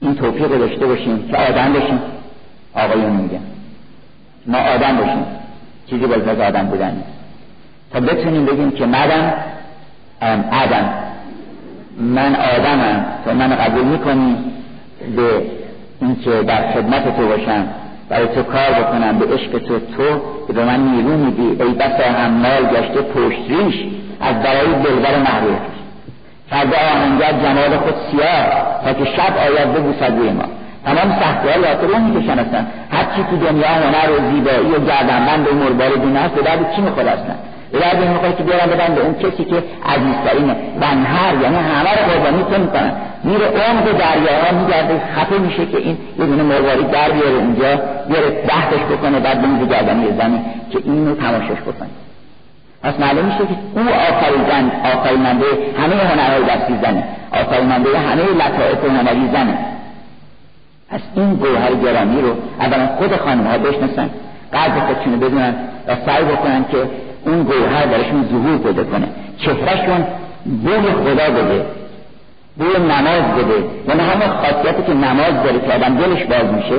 این توفیق داشته باشیم که آدم باشیم آقایون میگن. ما آدم باشیم. چیزی باز از آدم بودن نیست. تا بتونیم بگیم که مدم آدم من آدمم. تو من قبول می‌کنی؟ به اینکه در خدمت تو باشم. برای تو کار بکنم به عشق تو تو که به من نیرو میدی. ای بسا مال گشته پشت ریش از برای دلبر محبوب فردا آهنگر جمال خود سیاه تا که شب آید ببوسد روی ما. تمام سختی ها لاتر رو می‌کشن هستن هر چی تو دنیا هنر و زیبایی و گردنبند و مربار دین هست به درد چی می‌خواد هستن این می‌خواد که بیارن بدن به اون کسی که عزیزترینه هر یعنی همه رو قربانی تو می‌کنن میره عمق دریاها میگرده خفه میشه که این یه دونه مروارید در بیاره اونجا بیاره دهتش بکنه بعد بمیزه گردن زنی که اینو تماشاش بکنه. پس معلوم میشه که او آفریدن آفریننده همه هنرهای دستی زنه. آفریننده همه لطائف هنری زنه. پس این گوهر گرامی رو اولا خود خانم ها بشناسن قدر خودشونو بدونن و سعی بکنن که اون گوهر درشون ظهور پیدا کنه. چهرهشون بوی خدا بده بوی نماز بده یعنی همه خاصیتی که نماز داره که آدم دلش باز میشه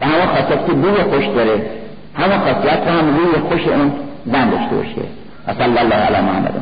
و همه خاصیتی که بوی خوش داره همه خاصیت هم روی خوش اون زن داشته باشه. و صلی الله علی محمد